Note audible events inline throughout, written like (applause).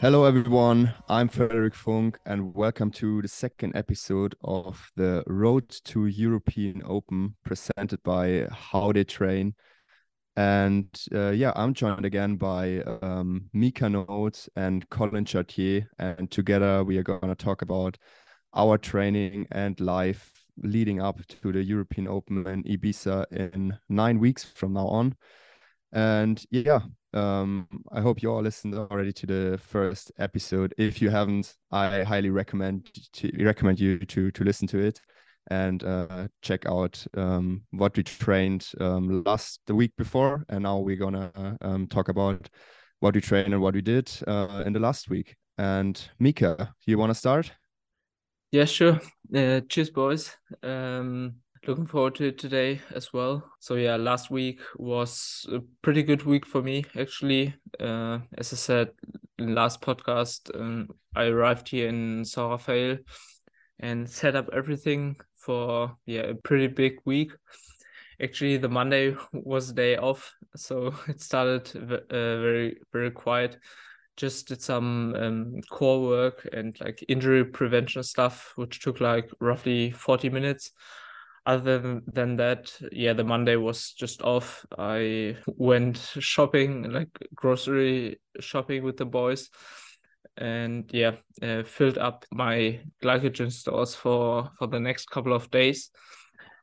Hello, everyone. I'm Frederic Funk, and welcome to the second episode of the Road to European Open presented by How They Train. And uh, yeah, I'm joined again by um, Mika Noodt and Collin Chartier. And together we are going to talk about our training and life leading up to the European Open in Ibiza in nine weeks from now on. And yeah, um, I hope you all listened already to the first episode. If you haven't, I highly recommend to recommend you to to listen to it and uh, check out um, what we trained um, last the week before, and now we're gonna um, talk about what we trained and what we did uh, in the last week. And Mika, you want to start? Yeah, sure. Uh, cheers, boys. Um, looking forward to it today as well. So yeah, last week was a pretty good week for me actually. Uh, as I said last podcast, um, I arrived here in Saint-Raphaël and set up everything for yeah a pretty big week. Actually, the Monday was a day off, so (laughs) it started uh, very very quiet. Just did some um, core work and like injury prevention stuff, which took like roughly forty minutes other than that, yeah, the Monday was just off. I went shopping, like grocery shopping with the boys, and yeah, uh, filled up my glycogen stores for for the next couple of days.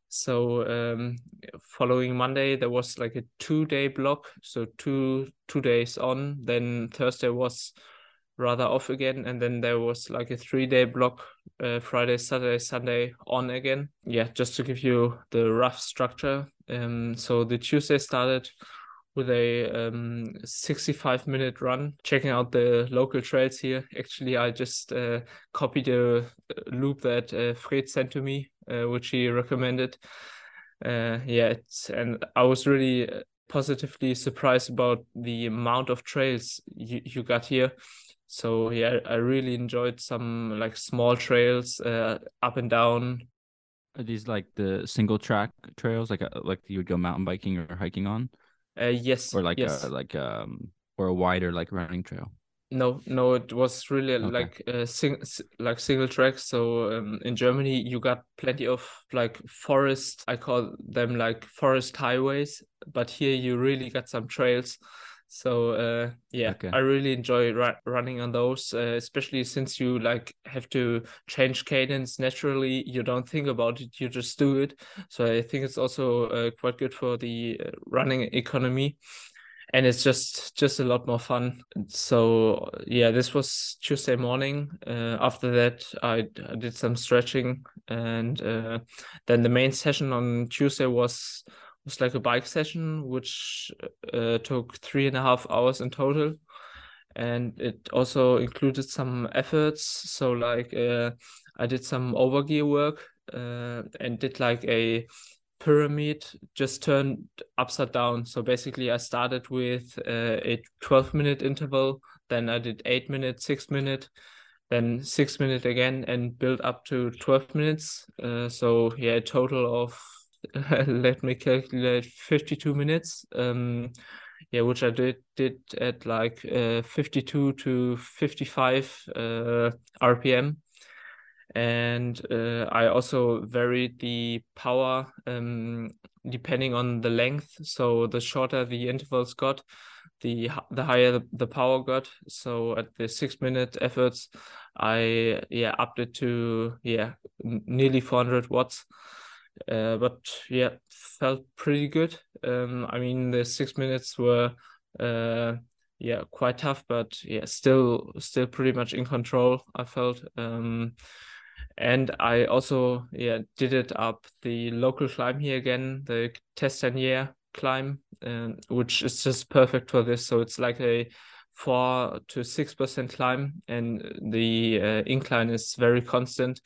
So um, following Monday, there was like a two day block, so two two days on. Then Thursday was rather off again and then there was like a three day block uh, friday saturday sunday on again. Yeah just to give you the rough structure. Um so the tuesday started with a um 65 minute run checking out the local trails here. Actually i just uh, copied a loop that uh, fred sent to me uh, which he recommended. Uh yeah and i was really positively surprised about the amount of trails you, you got here. So yeah i really enjoyed some like small trails uh, up and down. Are these like the single track trails like uh, like you would go mountain biking or hiking on? Uh, yes or like yes. a, like um or a wider like running trail no no it was really okay. like a sing like single track. So um, in germany you got plenty of like forest i call them like forest highways but here you really got some trails. So uh, yeah okay. i really enjoy running on those uh, especially since you like have to change cadence naturally. You don't think about it you just do it. So i think it's also uh, quite good for the uh, running economy and it's just just a lot more fun. So yeah this was tuesday morning. Uh, after that I, I, did some stretching and uh, then the main session on tuesday was was like a bike session which uh, took three and a half hours in total. And it also included some efforts. So like uh, i did some overgear work uh, and did like a pyramid just turned upside down. So basically i started with uh, a 12 minute interval then i did 8 minutes 6 minute then 6 minute again and built up to 12 minutes. Uh, so yeah a total of (laughs) let me calculate 52 minutes. Um yeah which i did did at like uh, 52 to 55 uh, rpm and uh, i also varied the power um depending on the length so the shorter the intervals got the the higher the power got so at the six minute efforts i yeah upped it to yeah nearly 400 watts uh, but yeah, felt pretty good. Um, I mean, the six minutes were uh, yeah quite tough, but yeah, still still pretty much in control. I felt. Um, and I also yeah did it up the local climb here again, the Testanier climb, um, which is just perfect for this. So it's like a four to six percent climb, and the uh, incline is very constant.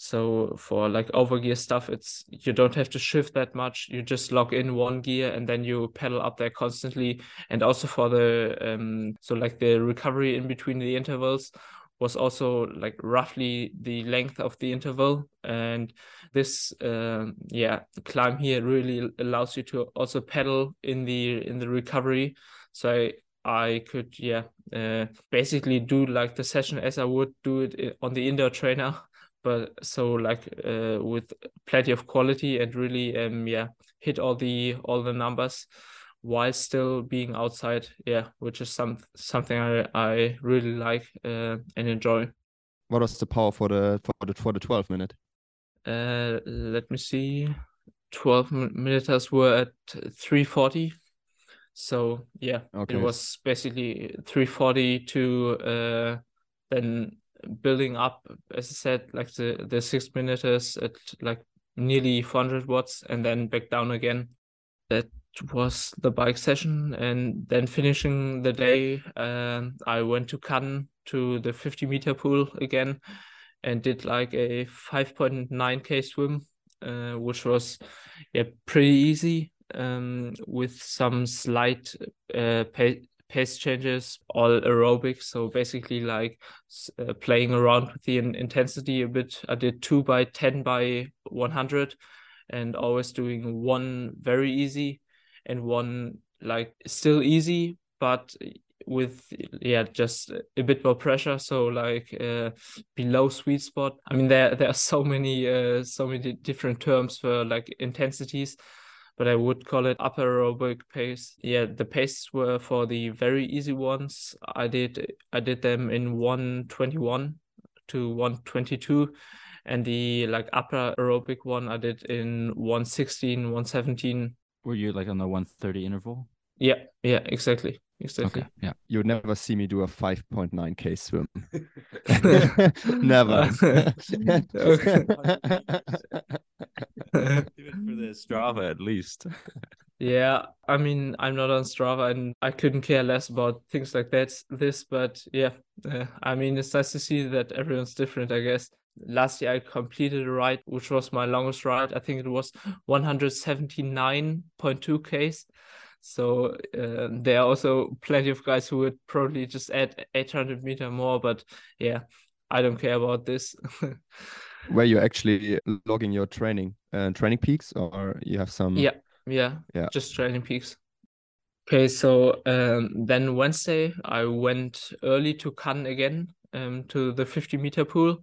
So for like overgear stuff, it's you don't have to shift that much. You just lock in one gear and then you pedal up there constantly. And also for the um so like the recovery in between the intervals was also like roughly the length of the interval. And this uh, yeah climb here really allows you to also pedal in the in the recovery. So I could yeah uh, basically do like the session as I would do it on the indoor trainer, (laughs) but so like uh, with plenty of quality and really um yeah hit all the all the numbers while still being outside yeah which is some something i i really like uh, and enjoy. What was the power for the for the for the 12 minute? Uh let me see. 12 minutes were at 340 so yeah okay. it was basically 340 to uh then building up as i said like the the six minutes at like nearly 400 watts and then back down again that was the bike session and then finishing the day uh, i went to cannes to the 50 meter pool again and did like a 5.9k swim uh, which was yeah pretty easy um, with some slight uh, pace, changes all aerobic so basically like uh, playing around with the in intensity a bit. I did 2 by 10 by 100 and always doing one very easy and one like still easy but with yeah just a bit more pressure. So like uh, below sweet spot. I mean there there are so many uh, so many different terms for like intensities but i would call it upper aerobic pace. Yeah the paces were for the very easy ones. I did i did them in 121 to 122 and the like upper aerobic one i did in 116 117 were you like on the 130 interval? Yeah, yeah, exactly. Exactly. Okay. Yeah. You would never see me do a 5.9k swim. (laughs) never. Even for the Strava, at least. yeah, I mean, I'm not on Strava, and I couldn't care less about things like that. This, but yeah, uh, I mean, it's nice to see that everyone's different. I guess last year I completed a ride, which was my longest ride. I think it was 179.2 Ks. So uh, there are also plenty of guys who would probably just add 800 meter more, but yeah, I don't care about this. (laughs) Where you're actually logging your training, uh, TrainingPeaks, or you have some? Yeah, yeah, yeah, just TrainingPeaks. Okay, so um, then Wednesday I went early to Cannes again um, to the 50 meter pool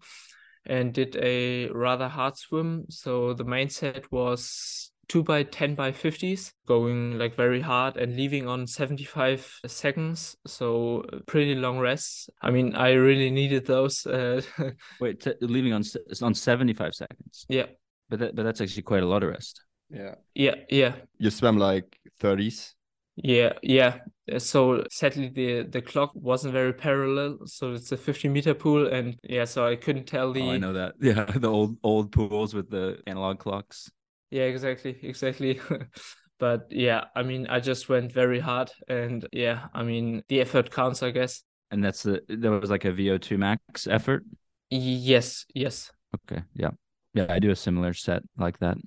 and did a rather hard swim. So the main set was two by 10 by 50s, going like very hard and leaving on 75 seconds. So pretty long rests. I mean, I really needed those. Uh, (laughs) Wait, t- leaving on on 75 seconds. Yeah. But that, but that's actually quite a lot of rest. Yeah. Yeah. Yeah. You swam like 30s yeah, yeah. Uh, so sadly, the the clock wasn't very parallel. So it's a 50 meter pool, and yeah, so I couldn't tell the. Oh, I know that. (laughs) Yeah, the old old pools with the analog clocks. Yeah, exactly, exactly. (laughs) but yeah, I mean, I just went very hard, and yeah, I mean, the effort counts, I guess. And that's the that was like a VO2 max effort. Yes, yes. Okay, yeah, yeah. I do a similar set like that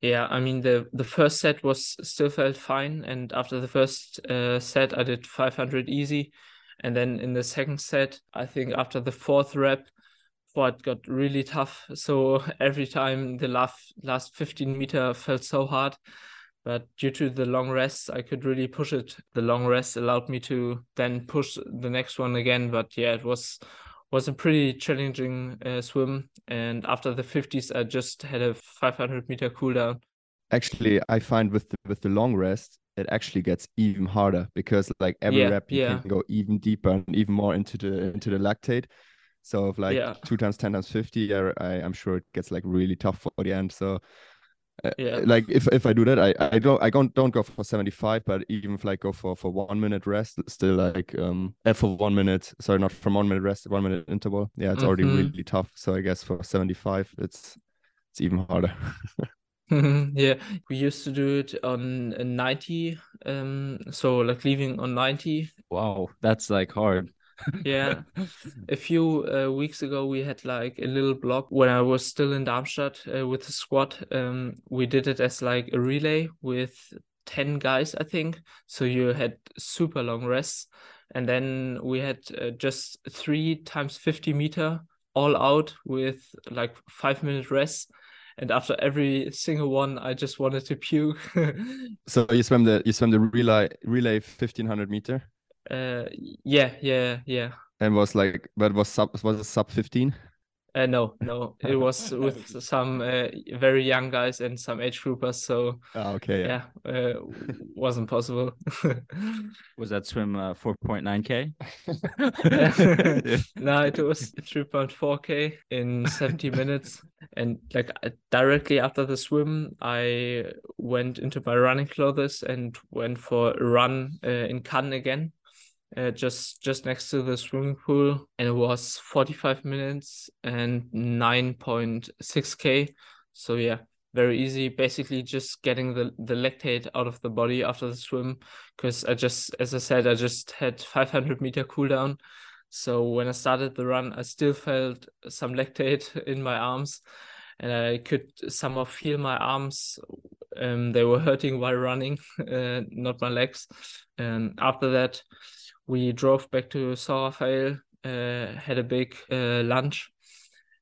yeah i mean the the first set was still felt fine and after the first uh, set i did 500 easy. And then in the second set i think after the fourth rep it got really tough. So (laughs) every time the last last 15 meter felt so hard but due to the long rest i could really push it. The long rest allowed me to then push the next one again but yeah it was was a pretty challenging uh, swim. And after the 50s, I just had a 500 meter cooldown. Actually, I find with the, with the long rest, it actually gets even harder because like every yeah, rep you yeah. can go even deeper and even more into the into the lactate. So if like yeah. two times ten times fifty, I, I I'm sure it gets like really tough for the end. So yeah. like if if I do that, I I don't I don't don't go for seventy five, but even if like go for for one minute rest, still like um uh, for one minute, sorry, not from one minute rest, one minute interval. Yeah, it's mm-hmm. already really tough. So I guess for seventy five, it's it's even harder. (laughs) yeah, we used to do it on 90. Um, so like leaving on 90. Wow, that's like hard yeah. A few uh, weeks ago we had like a little block when i was still in darmstadt uh, with the squad. Um, we did it as like a relay with 10 guys i think. So you had super long rests. And then we had uh, just three times 50 meter all out with like five minute rest and after every single one i just wanted to puke. (laughs) So you swam the you swam the relay relay 1500 meter Uh, yeah, yeah, yeah. And was like, but was sub was it sub fifteen? Uh, no, no, it (laughs) was with some uh, very young guys and some age groupers. So oh, okay, yeah, yeah uh, wasn't possible. (laughs) was that swim uh, four point nine k? (laughs) No, it was three point four k in seventy minutes. And like uh, directly after the swim, I went into my running clothes and went for a run uh, in Cannes again uh, just just next to the swimming pool and it was 45 minutes and 9.6k so yeah very easy. Basically just getting the the lactate out of the body after the swim because i just as i said i just had 500 meter cooldown so when i started the run i still felt some lactate (laughs) in my arms and i could somehow feel my arms um, they were hurting while running (laughs) uh, not my legs. And after that we drove back to Rafael, uh, had a big uh, lunch,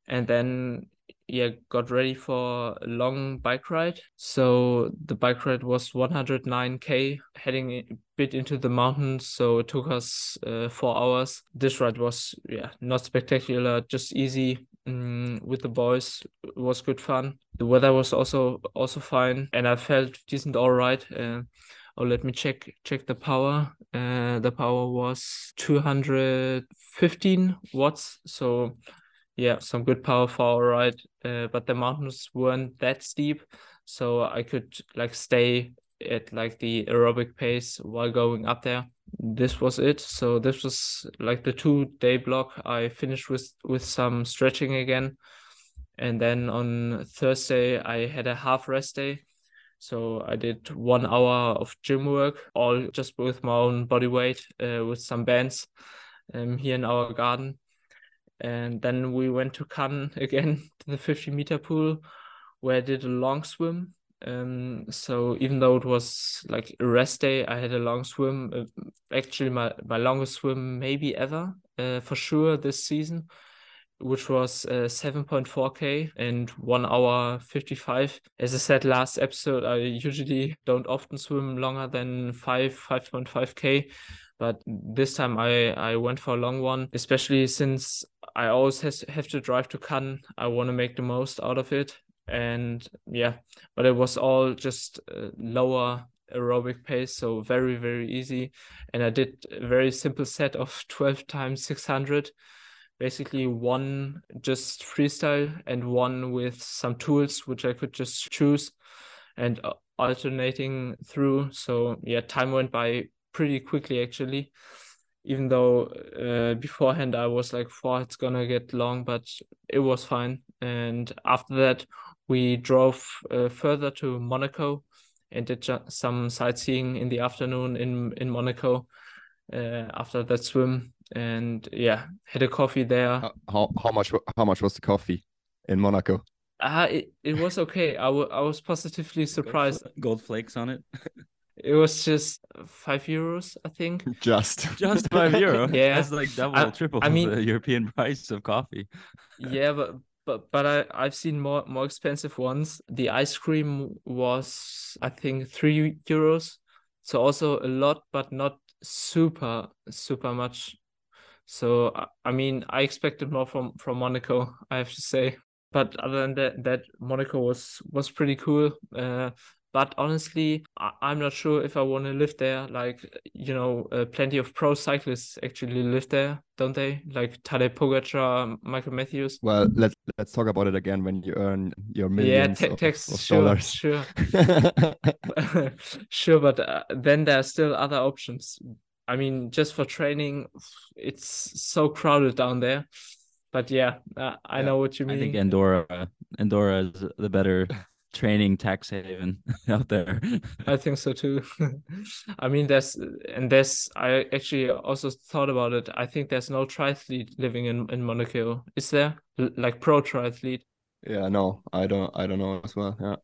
and then yeah got ready for a long bike ride. So the bike ride was 109k, heading a bit into the mountains. So it took us uh, four hours. This ride was yeah not spectacular, just easy. Mm, with the boys it was good fun the weather was also also fine and i felt decent all right uh, oh let me check check the power. Uh, the power was 215 watts. So yeah some good power for our ride. Uh, but the mountains weren't that steep. So i could like stay at like the aerobic pace while going up there. This was it. So this was like the two day block. I finished with with some stretching again. And then on thursday i had a half rest day so I did one hour of gym work, all just with my own body weight, uh, with some bands um, here in our garden. And then we went to Cannes (laughs) again to the 50 meter pool, where I did a long swim. Um, so even though it was like a rest day, I had a long swim. Uh, actually, my my longest swim maybe ever, uh, for sure this season which was uh, 7.4k and 1 hour 55 as i said last episode i usually don't often swim longer than 5 5.5k but this time i i went for a long one especially since i always has, have to drive to cannes. I want to make the most out of it. And yeah but it was all just uh, lower aerobic pace so very very easy. And i did a very simple set of 12 times 600 basically one just freestyle and one with some tools which I could just choose and uh, alternating through. So yeah, time went by pretty quickly actually. Even though uh, beforehand I was like, "Oh, it's gonna get long," but it was fine. And after that, we drove uh, further to Monaco and did some sightseeing in the afternoon in in Monaco uh, after that swim and yeah, had a coffee there. How how much how much was the coffee in Monaco? Uh, it, it was okay. I, I was positively surprised. Gold, gold flakes on it. it was just five euros, I think. (laughs) Just (laughs) just five euro. (laughs) yeah, that's like double, I, triple I mean, the European price of coffee. yeah, but but but I I've seen more more expensive ones. The ice cream was I think three euros, so also a lot, but not super super much. So I mean, I expected more from from Monaco, (laughs) I have to say. But other than that, that Monaco was was pretty cool. Uh, but honestly, I, am not sure if I want to live there. Like you know, uh, plenty of pro cyclists actually live there, don't they? Like Tadej Pogacar, Michael Matthews. Well, let's let's talk about it again when you earn your millions yeah, te- of, of sure, dollars. Sure, (laughs) (laughs) sure. But uh, then there are still other options. I mean, just for training, it's so crowded down there. But yeah, uh, I yeah. know what you mean. I think Andorra, Andorra is the better (laughs) training tax haven (laughs) out there. I think so too. (laughs) I mean, there's and there's. I actually also thought about it. I think there's no triathlete living in in Monaco. Is there L- like pro triathlete? Yeah, no, I don't. I don't know as well. Yeah.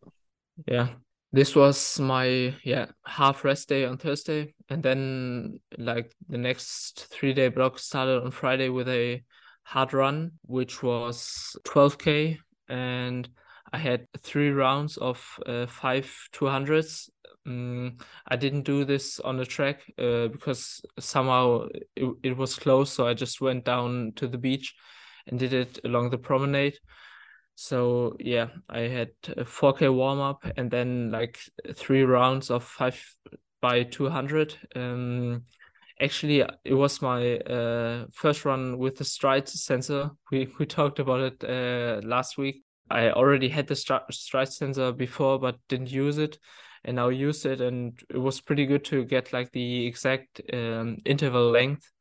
Yeah, this was my yeah half rest day on thursday and then like the next three day block started on friday with a hard run which was 12k and i had three rounds of uh, five 200s Um, I didn't do this on the track uh, because somehow it, it was closed. So I just went down to the beach and did it along the promenade. So yeah, I had a 4K warm up and then like three rounds of five by 200. Um, actually, it was my uh, first run with the stride sensor. We we talked about it uh, last week. I already had the stride sensor before, but didn't use it, and now used it, and it was pretty good to get like the exact um, interval length.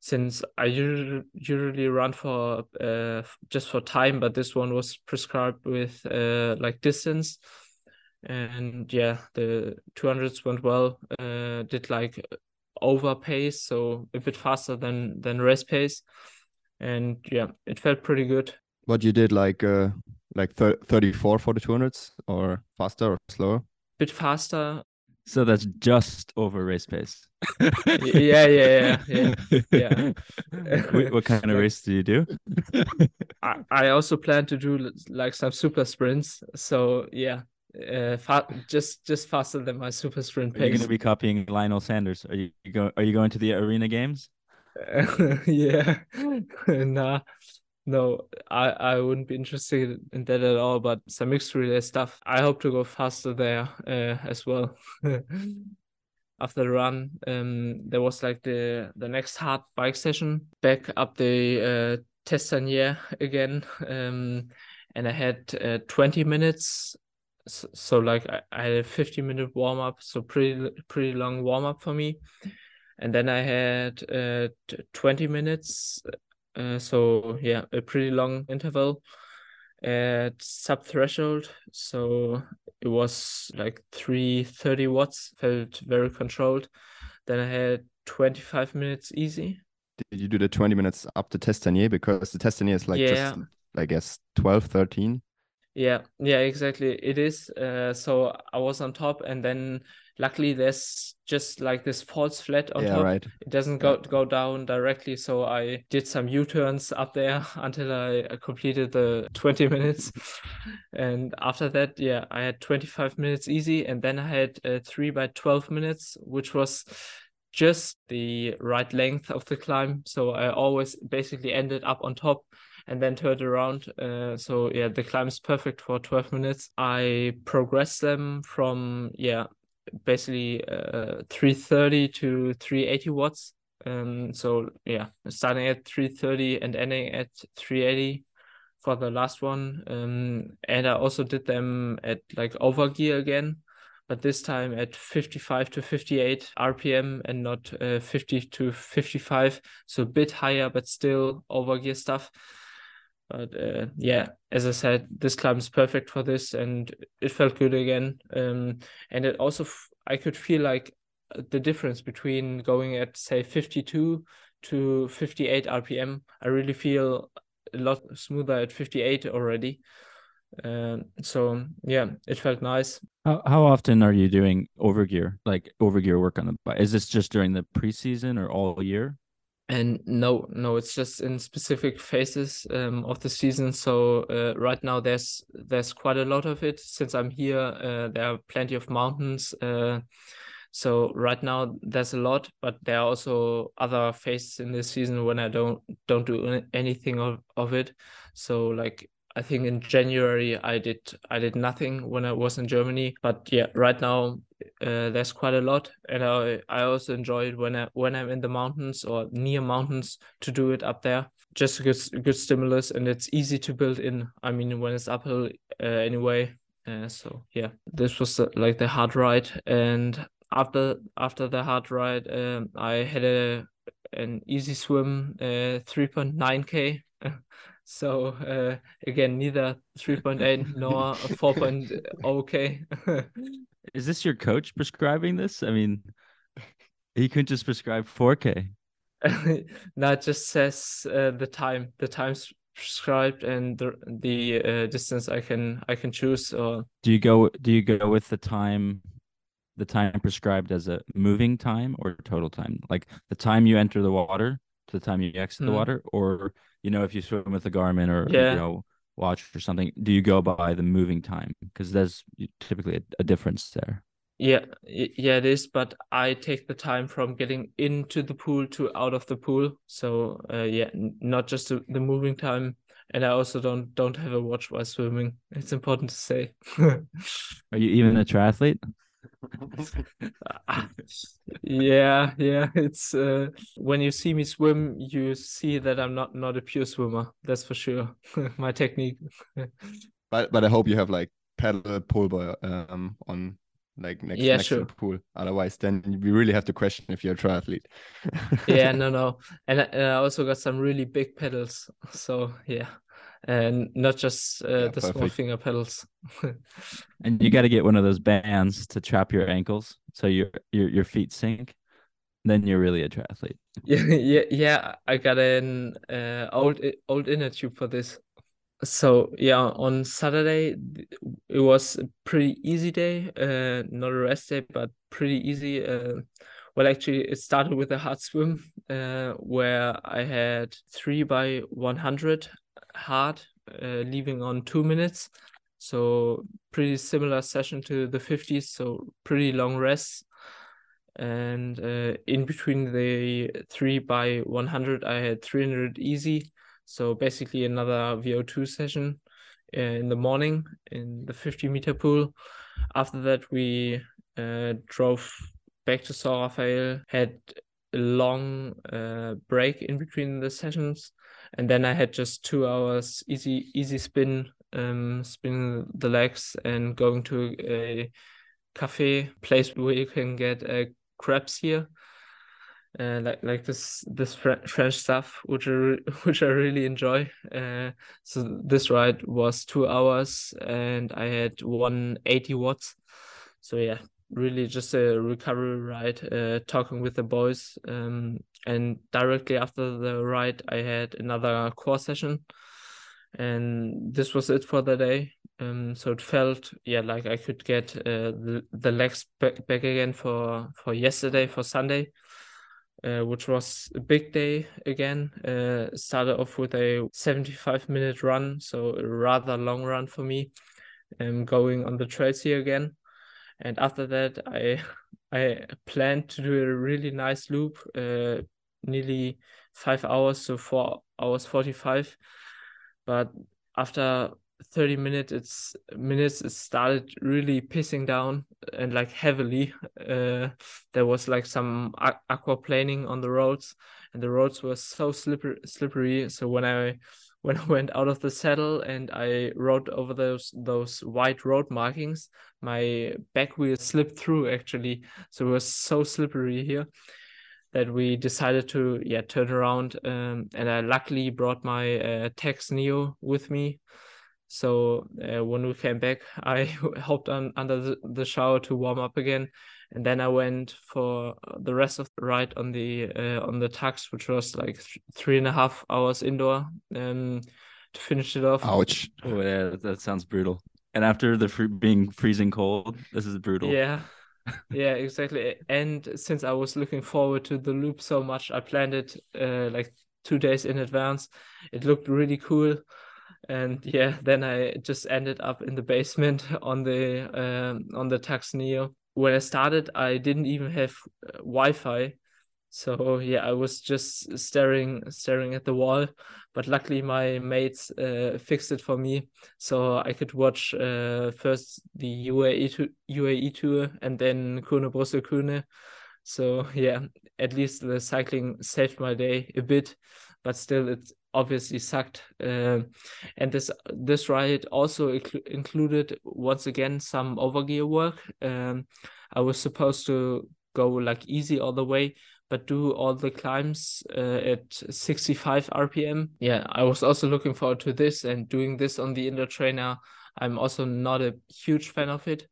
Since I usually usually run for uh, just for time, but this one was prescribed with uh, like distance, and yeah, the 200s went well. Uh, did like over pace, so a bit faster than than race pace, and yeah, it felt pretty good. What you did like uh like 34 for the 200s or faster or slower? Bit faster. So that's just over race pace. (laughs) yeah, yeah, yeah, yeah. yeah. (laughs) what, what, kind of race do you do? (laughs) I, I also plan to do like some super sprints. So yeah, uh, fa- just just faster than my super sprint pace. Are you going to be copying Lionel Sanders? Are you, you go? Are you going to the arena games? yeah, nah, no, I I wouldn't be interested in that at all. But some mixed relay stuff, I hope to go faster there uh, as well. (laughs) After the run, um, there was like the the next hard bike session back up the uh, Testanier again, um, and I had uh, 20 minutes so, so like I, I, had a 50 minute warm up so pretty pretty long warm up for me and then i had uh 20 minutes uh, so yeah, a pretty long interval at sub threshold. So it was like 330 watts, felt very controlled. Then I had 25 minutes easy. Did you do the 20 minutes up to Testanier? Because the Testanier is like yeah. just, I guess, 12, 13. Yeah, yeah, exactly. It is. Uh, so I was on top, and then luckily there's just like this false flat on yeah, top. Right. It doesn't go go down directly. So I did some U turns up there (laughs) until I completed the 20 minutes, and after that, yeah, I had 25 minutes easy, and then I had uh, three by 12 minutes, which was just the right length of the climb. So I always basically ended up on top and then turned around. Uh, so yeah, the climb is perfect for 12 minutes. I progressed them from yeah, basically uh, 330 to 380 watts. Um, so yeah, starting at 330 and ending at 380 for the last one. Um, and I also did them at like over gear again, but this time at 55 to 58 RPM and not uh, 50 to 55. So a bit higher, but still over gear stuff. But uh, yeah, as I said, this climb is perfect for this, and it felt good again. Um, and it also I could feel like uh, the difference between going at say 52 to 58 RPM. I really feel a lot smoother at 58 already. Um, so yeah, it felt nice. How how often are you doing overgear, like overgear work on the bike? Is this just during the preseason or all year? And no no it's just in specific phases um, of the season. So uh, right now there's there's quite a lot of it. Since i'm here uh, there are plenty of mountains uh, so right now there's a lot but there are also other phases in this season when i don't don't do anything of, of it. So like I think in January I did I did nothing when I was in Germany, but yeah, right now uh, there's quite a lot, and I I also enjoy it when I when I'm in the mountains or near mountains to do it up there. Just a good good stimulus, and it's easy to build in. I mean, when it's uphill uh, anyway. Uh, so yeah, this was like the hard ride, and after after the hard ride, um, I had a an easy swim, uh, 3.9k. (laughs) So uh, again, neither 3.8 nor 4.0 okay. (laughs) Is this your coach prescribing this? I mean, he couldn't just prescribe 4k. no, it just says uh, the time, the times prescribed and the the uh, distance I can I can choose. Or do you go do you go with the time, the time prescribed as a moving time or total time? Like the time you enter the water to the time you exit mm. the hmm. water, or you know, if you swim with a Garmin or yeah. you know watch or something, do you go by the moving time? Because there's typically a, a, difference there. Yeah, yeah, it is. But I take the time from getting into the pool to out of the pool. So uh, yeah, not just the, the moving time. And I also don't don't have a watch while swimming. It's important to say. (laughs) Are you even a triathlete? Yeah, yeah. It's uh, when you see me swim, you see that I'm not not a pure swimmer. That's for sure. (laughs) My technique. but but I hope you have like paddle pull boy um on like next, yeah, next sure. to the pool. Otherwise, then we really have to question if you're a triathlete. yeah, (laughs) no, no, and, and I also got some really big pedals. So yeah, and not just uh, yeah, the perfect. small finger pedals. (laughs) and you got to get one of those bands to trap your ankles so your your your feet sink. Then you're really a triathlete. (laughs) Yeah, yeah, yeah. I got an uh, old old inner tube for this so yeah on saturday it was a pretty easy day uh not a rest day but pretty easy uh well actually it started with a hard swim uh where i had three by 100 hard uh, leaving on two minutes. So pretty similar session to the 50s so pretty long rests and uh, in between the three by 100 i had 300 easy. So basically another VO2 session uh, in the morning in the 50 meter pool. After that, we uh, drove back to Saint-Raphaël, had a long uh, break in between the sessions, and then I had just two hours easy easy spin, um, spinning the legs and going to a cafe place where you can get uh, crabs here uh, like like this this French stuff, which I (laughs) which I really enjoy. Uh, so this ride was two hours, and I had one eighty watts. So yeah, really just a recovery ride. Uh, talking with the boys, um, and directly after the ride, I had another core session, and this was it for the day. Um, so it felt yeah like I could get uh, the the legs back, back again for for yesterday for Sunday uh, which was a big day again. Uh, started off with a 75 minute run, so a rather long run for me, um, going on the trails here again. And after that, I (laughs) I planned to do a really nice loop, uh, nearly five hours, so four hours 45. But after 30 minutes it's minutes it started really pissing down and like heavily uh there was like some aquaplaning on the roads and the roads were so slippery slippery so when i when i went out of the saddle and i rode over those those white road markings my back wheel slipped through actually. So it was so slippery here that we decided to yeah turn around um, and i luckily brought my uh, Tacx neo with me. So uh, when we came back, I (laughs) hopped on under the, the, shower to warm up again, and then I went for the rest of the ride on the uh, on the Tacx, which was like th three and a half hours indoor, um, to finish it off. Ouch! Oh yeah, that sounds brutal. And after the fr being freezing cold, this is brutal. Yeah, (laughs) yeah, exactly. And since I was looking forward to the loop so much, I planned it uh, like two days in advance. It looked really cool and yeah then i just ended up in the basement (laughs) on the um, on the Tacx neo when i started i didn't even have uh, wi-fi. So yeah i was just staring staring at the wall. But luckily my mates uh, fixed it for me. So i could watch uh, first the uae, to, UAE tour and then kuurne brussel kuurne so yeah at least the cycling saved my day a bit but still it obviously sucked. Uh, and this this ride also included once again some overgear work. Um, I was supposed to go like easy all the way, but do all the climbs uh, at 65 RPM. Yeah, I was also looking forward to this and doing this on the indoor trainer. I'm also not a huge fan of it,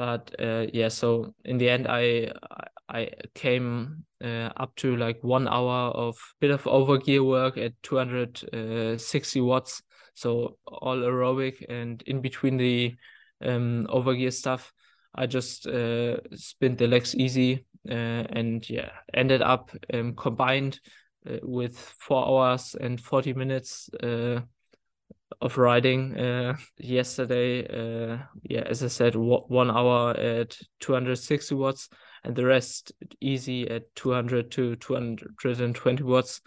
but uh, yeah. So in the end, I I came uh, up to like one hour of bit of overgear work at 260 watts. So all aerobic and in between the um, overgear stuff, I just uh, spin the legs easy uh, and yeah, ended up um, combined uh, with four hours and 40 minutes uh, of riding uh, yesterday. Uh, yeah, as I said, one hour at 260 watts, and the rest easy at 200 to 220 watts.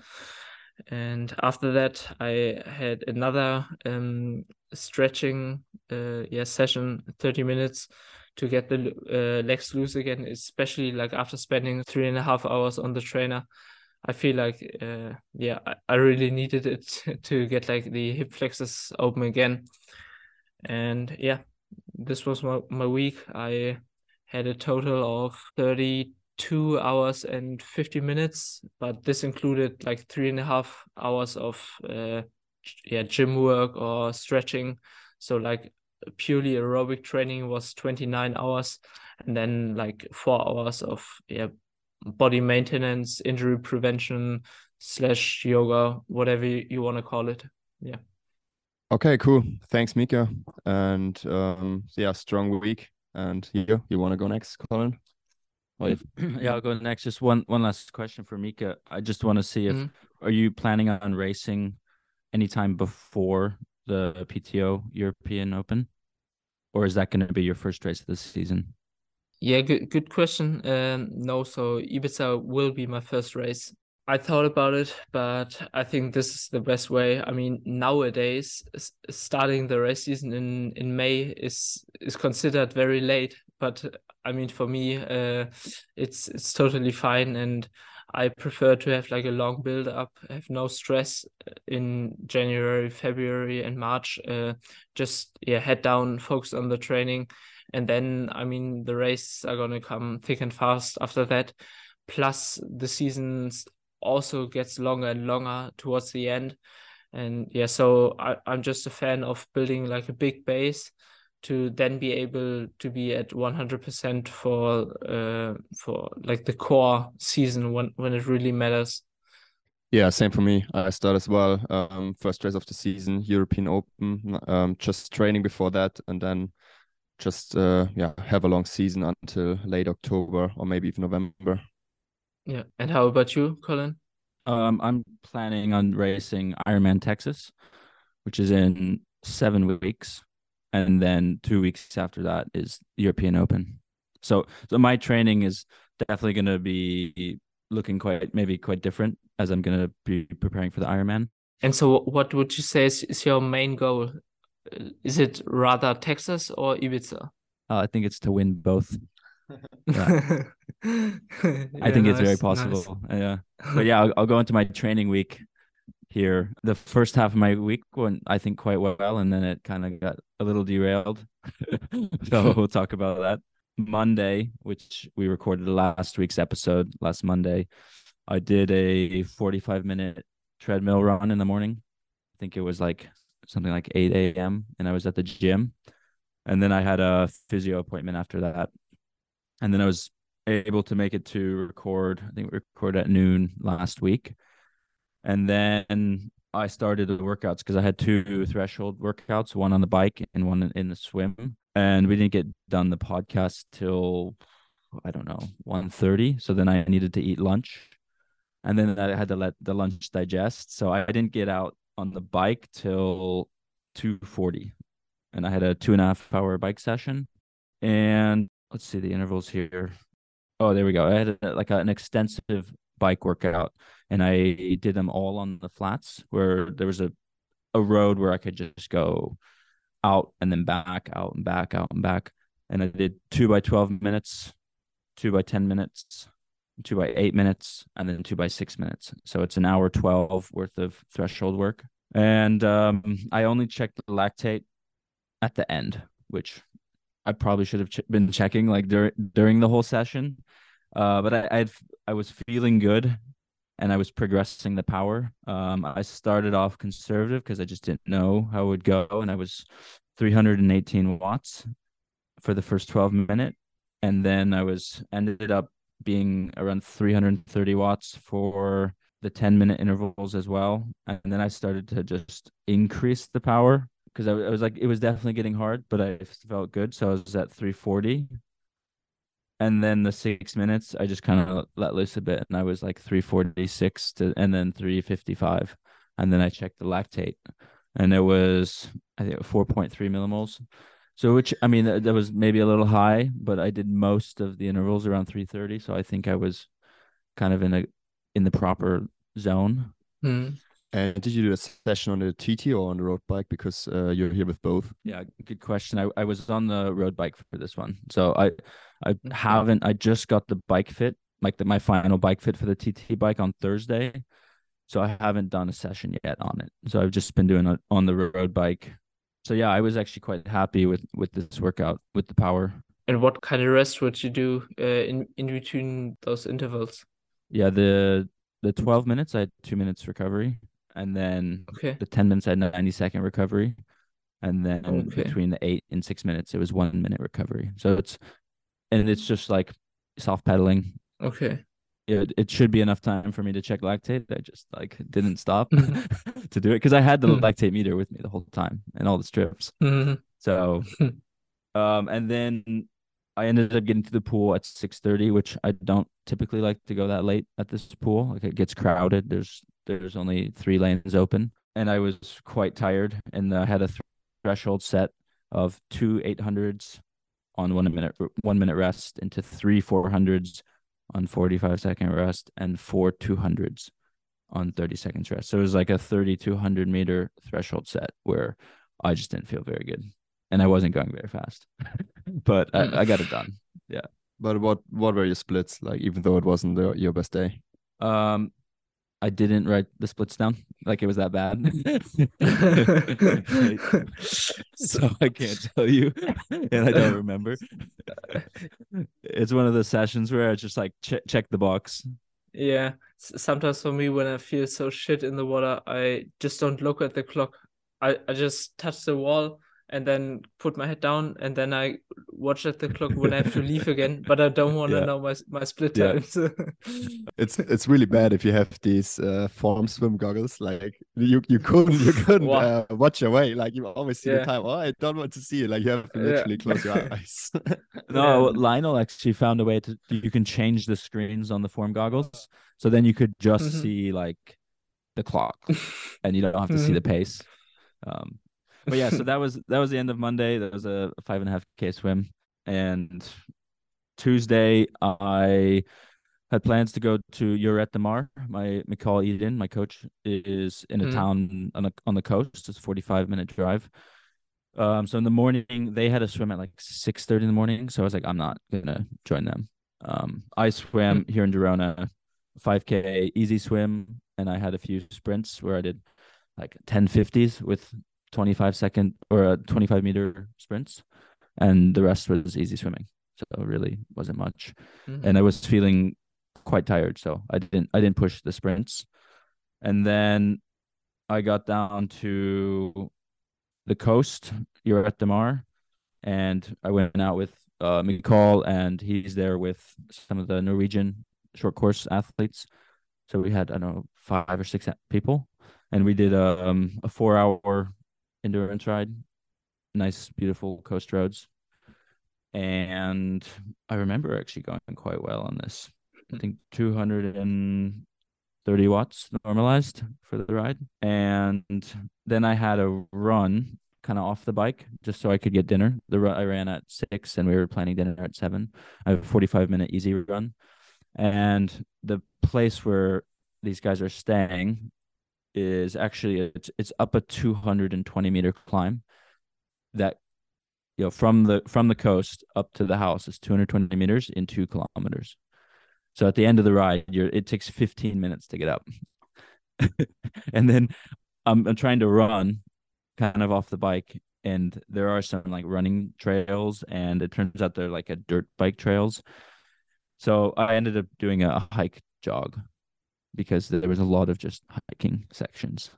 And after that, I had another um, stretching uh, yeah session, 30 minutes to get the uh, legs loose again, especially like after spending three and a half hours on the trainer. I feel like uh, yeah, I, I really needed it (laughs) to get like the hip flexors open again. And yeah, this was my, my week. I had a total of 32 hours and 50 minutes, but this included like three and a half hours of uh, yeah, gym work or stretching. So like purely aerobic training was 29 hours and then like four hours of yeah body maintenance injury prevention slash yoga whatever you, you want to call it. Yeah. Okay cool. Thanks mika. And um yeah strong week. And you you want to go next collin? (clears throat) Yeah i'll go next. Just one one last question for mika. I just want to see if mm-hmm. are you planning on racing anytime before the pto european open? Or is that going to be your first race of the season? Yeah, good good question. Um, no, so Ibiza will be my first race. I thought about it, but I think this is the best way. I mean, nowadays starting the race season in in May is is considered very late, but I mean for me, uh, it's it's totally fine, and I prefer to have like a long build up, have no stress uh, in January, February, and March. Uh, just yeah, head down, focus on the training, and then I mean the races are gonna come thick and fast after that. Plus the seasons also gets longer and longer towards the end, and yeah, so I, I'm just a fan of building like a big base to then be able to be at 100% for uh for like the core season when when it really matters. Yeah same for me. I start as well um first race of the season european open um just training before that. And then just uh yeah have a long season until late october or maybe even november yeah and how about you collin um i'm planning on racing ironman texas which is in seven weeks and then two weeks after that is European Open. So so my training is definitely going to be looking quite maybe quite different as I'm going to be preparing for the Ironman. And so, what would you say is, is your main goal? Is it rather Texas or Ibiza? Uh, I think it's to win both. yeah. (laughs) yeah, I think nice, it's very possible. Nice. Yeah, but yeah, I'll, I'll go into my training week here. The first half of my week went, I think, quite well, and then it kind of got a little derailed. (laughs) so we'll talk about that. Monday, which we recorded last week's episode last Monday, I did a 45 minute treadmill run in the morning. I think it was like something like 8 a.m. and I was at the gym. And then I had a physio appointment after that. And then I was able to make it to record. I think we recorded at noon last week. And then I started the workouts because I had two threshold workouts, one on the bike and one in the swim. And we didn't get done the podcast till I don't know, 1.30. So then I needed to eat lunch. And then I had to let the lunch digest. So I didn't get out on the bike till 2.40. And I had a two and a half hour bike session. And let's see the intervals here. Oh, there we go. I had a, like a, an extensive bike workout and I did them all on the flats where there was a a road where I could just go out and then back, out and back, out and back. And I did two by 12 minutes, two by 10 minutes, two by eight minutes, and then two by six minutes. So it's an hour 12 worth of threshold work. And um, I only checked the lactate at the end, which I probably should have ch- been checking like dur- during the whole session. Uh, but I I'd, I was feeling good, and I was progressing the power. Um, I started off conservative because I just didn't know how it would go, and I was 318 watts for the first 12 minute, and then I was ended up being around 330 watts for the 10 minute intervals as well, and then I started to just increase the power because I, I was like it was definitely getting hard, but I felt good, so I was at 340 and then the six minutes i just kind of let loose a bit and i was like 346 to and then 355 and then i checked the lactate and it was I think four point three millimoles. So which I mean that, that was maybe a little high, but I did most of the intervals around three thirty, so I think I was kind of in a in the proper zone. Mm. And did you do a session on the TT or on the road bike? Because uh, you're here with both. Yeah, good question. I, I was on the road bike for this one, so I I haven't. I just got the bike fit, like the, my final bike fit for the TT bike on Thursday, so I haven't done a session yet on it. So I've just been doing it on the road bike. So yeah, I was actually quite happy with with this workout with the power. And what kind of rest would you do uh, in in between those intervals? Yeah, the the twelve minutes I had two minutes recovery, and then Okay. the 10 minutes I had 90 second recovery. And then Okay. between the eight and six minutes, it was one minute recovery. So it's, and it's just like soft pedaling. Okay. It, it should be enough time for me to check lactate. I just like didn't stop (laughs) (laughs) to do it because I had the Mhm. lactate meter with me the whole time and all the strips. Mhm. So, um, and then I ended up getting to the pool at six thirty, which I don't typically like to go that late at this pool. Like it gets crowded. There's there's only three lanes open, and I was quite tired, and I had a th- threshold set of two eight hundreds on one minute one minute rest into three four hundreds on forty five second rest and four two hundreds on thirty seconds rest. So it was like a thirty two hundred meter threshold set where I just didn't feel very good, and I wasn't going very fast, (laughs) but I, I got it done. Yeah. But what what were your splits like? Even though it wasn't the, your best day. Um, I didn't write the splits down like it was that bad, (laughs) so I can't tell you, and I don't remember. It's one of the sessions where I just like check check the box. Yeah. Sometimes for me, when I feel so shit in the water, I just don't look at the clock. I, I just touch the wall and then put my head down and then I watch at the clock when I have to leave again. But I don't want to (laughs) Yeah. know my my split Yeah. times. (laughs) It's it's really bad if you have these uh, form swim goggles. Like you you couldn't you couldn't Wow. uh, watch away. Like you always see Yeah. the time. Oh, I don't want to see it. Like you have to Yeah. literally close your (laughs) eyes. No, Yeah. Lionel actually found a way to you can change the screens on the form goggles, so then you could just Mhm. see like the clock, and you don't have to see Mhm. the pace. Um, but yeah, so (laughs) that was that was the end of Monday. That was a five and a half k swim, and Tuesday I had plans to go to de Mar. My Mikal Iden, my coach, is in a Mm. town on the on the coast. It's a forty five minute drive. Um, so in the morning they had a swim at like six thirty in the morning. So I was like, I'm not gonna join them. Um, I swam here in Girona, five k easy swim, and I had a few sprints where I did like 10 50s with 25 second or uh, 25 meter sprints, and the rest was easy swimming. So it really wasn't much Mhm. and I was feeling quite tired, so I didn't I didn't push the sprints. And then I got down to the coast, Lloret de Mar, and I went out with uh Mikal and he's there with some of the Norwegian short course athletes. So we had I don't know five or six people, and we did a um a four hour endurance ride, nice beautiful coast roads, and I remember actually going quite well on this. I think 230 watts normalized for the ride. And then I had a run kind of off the bike just so I could get dinner. The run I ran at six and we were planning dinner at seven. I have a 45 minute easy run. And the place where these guys are staying is actually it's it's up a 220 meter climb that you know from the from the coast up to the house is 220 meters in two kilometers. So at the end of the ride you're it takes 15 minutes to get up. (laughs) And then I'm, I'm trying to run kind of off the bike and there are some like running trails and it turns out they're like a dirt bike trails. So i ended up doing a hike jog because there was a lot of just hiking sections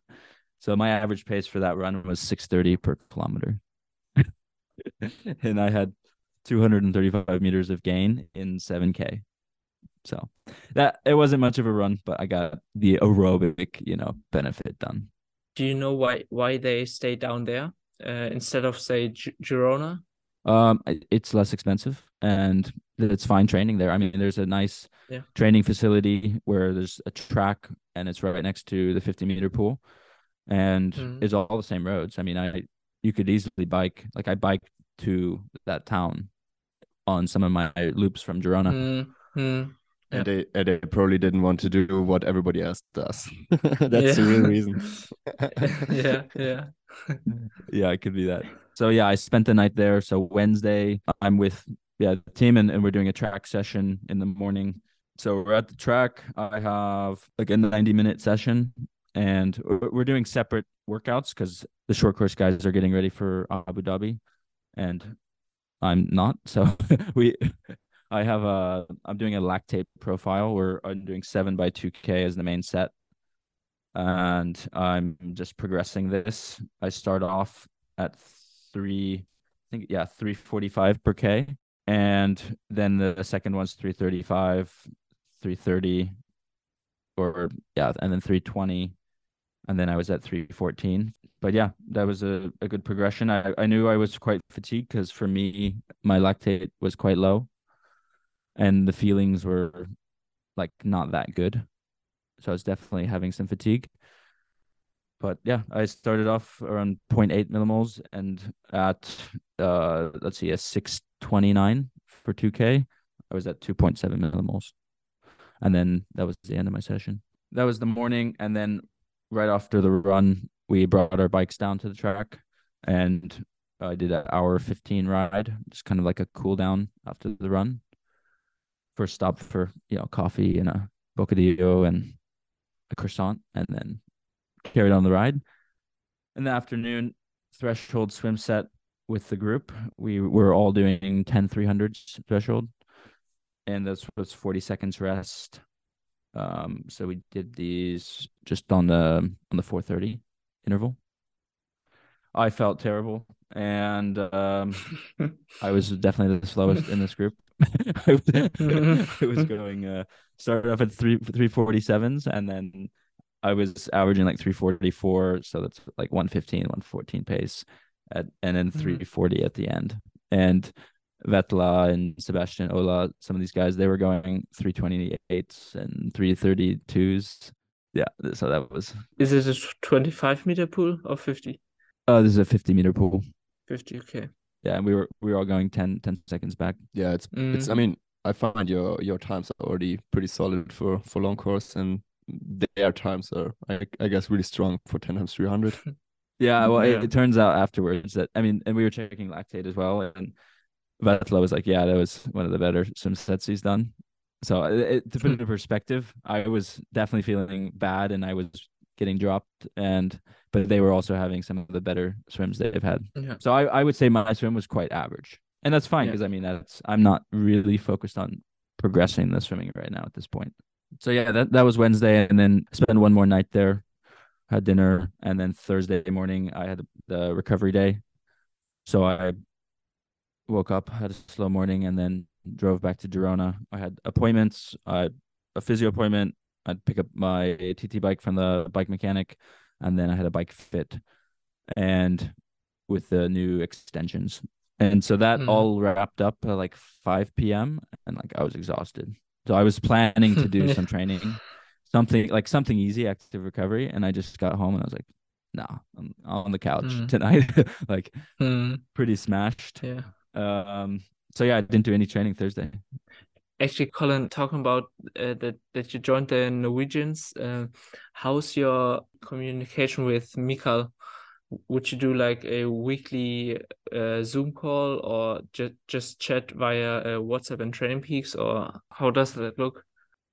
so my average pace for that run was 630 per kilometer (laughs) and I had 235 meters of gain in 7k. So that it wasn't much of a run, but I got the aerobic, you know, benefit done. Do you know why why they stay down there uh, instead of say Gi- Girona? Um, it's less expensive and it's fine training there. I mean, there's a nice Yeah. training facility where there's a track and it's right next to the 50 meter pool. and Mhm. it's all the same roads. I mean, I you could easily bike like I biked to that town on some of my loops from Girona. Mm, mm. Yeah. And they and they probably didn't want to do what everybody else does. (laughs) That's the real reason. (laughs) yeah, yeah. (laughs) yeah, it could be that. So yeah, I spent the night there. So Wednesday, I'm with yeah the team, and, and we're doing a track session in the morning. So we're at the track. I have like a 90 minute session, and we're doing separate workouts because the short course guys are getting ready for Abu Dhabi, and I'm not. So (laughs) we. I have a. I'm doing a lactate profile where I'm doing seven by two K as the main set, and I'm just progressing this. I start off at three, I think yeah, three forty five per K, and then the second one's three thirty five, three thirty, or yeah, and then three twenty, and then I was at three fourteen. But yeah, that was a, a good progression. I, I knew I was quite fatigued because for me my lactate was quite low, and the feelings were like not that good. So I was definitely having some fatigue but yeah, I started off around 0.8 millimoles and at uh let's see a 629 for 2k, I was at 2.7 millimoles. And then that was the end of my session. That was the morning and then right after the run, we brought our bikes down to the track and I did an hour 15 ride, just kind of like a cool down after the run. First stop for, you know, coffee and a bocadillo and a croissant and then carried on the ride. In the afternoon, threshold swim set with the group. We were all doing 10 300s threshold, and this was 40 seconds rest. Um, so we did these just on the on the 430 interval. I felt terrible, and um, I was definitely the slowest in this group. (laughs) I, was, (laughs) (laughs) going uh, started off at three three forty sevens, and then I was averaging like 344, so that's like 115, 114 pace, at, and then Mhm. 340 at the end. And Vetle and Sebastian Ola, some of these guys, they were going 328s and 332s. Yeah, so that was. Is it a 25 meter pool or 50? Oh, this is a 50 meter pool. 50, okay. Yeah, and we were we were all going 10, 10 seconds back. Yeah, it's it's. Mm. I mean, I find your your times are already pretty solid for for long course, and their times are, I, I guess, really strong for ten times three hundred. (laughs) Yeah, mm, well, Yeah. It, it turns out afterwards that I mean, and we were checking lactate as well, and Vetle was like, "Yeah, that was one of the better swim sets he's done." So uh, it, it- to put it in perspective, I was definitely feeling bad, and I was getting dropped, and but they were also having some of the better swims they've had. Yeah. So I, I would say my swim was quite average, and that's fine Yeah. because I mean that's I'm not really focused on progressing the swimming right now at this point. So yeah, that that was Wednesday, and then spent one more night there, had dinner, and then Thursday morning I had the recovery day. So I woke up, had a slow morning, and then drove back to Girona. I had appointments, I a physio appointment. I'd pick up my TT bike from the bike mechanic, and then I had a bike fit, and with the new extensions. And so that Mhm. all wrapped up at like 5 p.m. and like I was exhausted. So I was planning to do some (laughs) training, something like something easy, active recovery, and I just got home and I was like, "Nah, I'm on the couch Mhm. tonight." (laughs) like Mm, pretty smashed. yeah. Um. So yeah, I didn't do any training Thursday. Actually, Colin, talking about uh, that that you joined the Norwegians, uh, how's your communication with Mikal? Would you do like a weekly uh, Zoom call or just just chat via uh, WhatsApp and TrainingPeaks, or how does that look?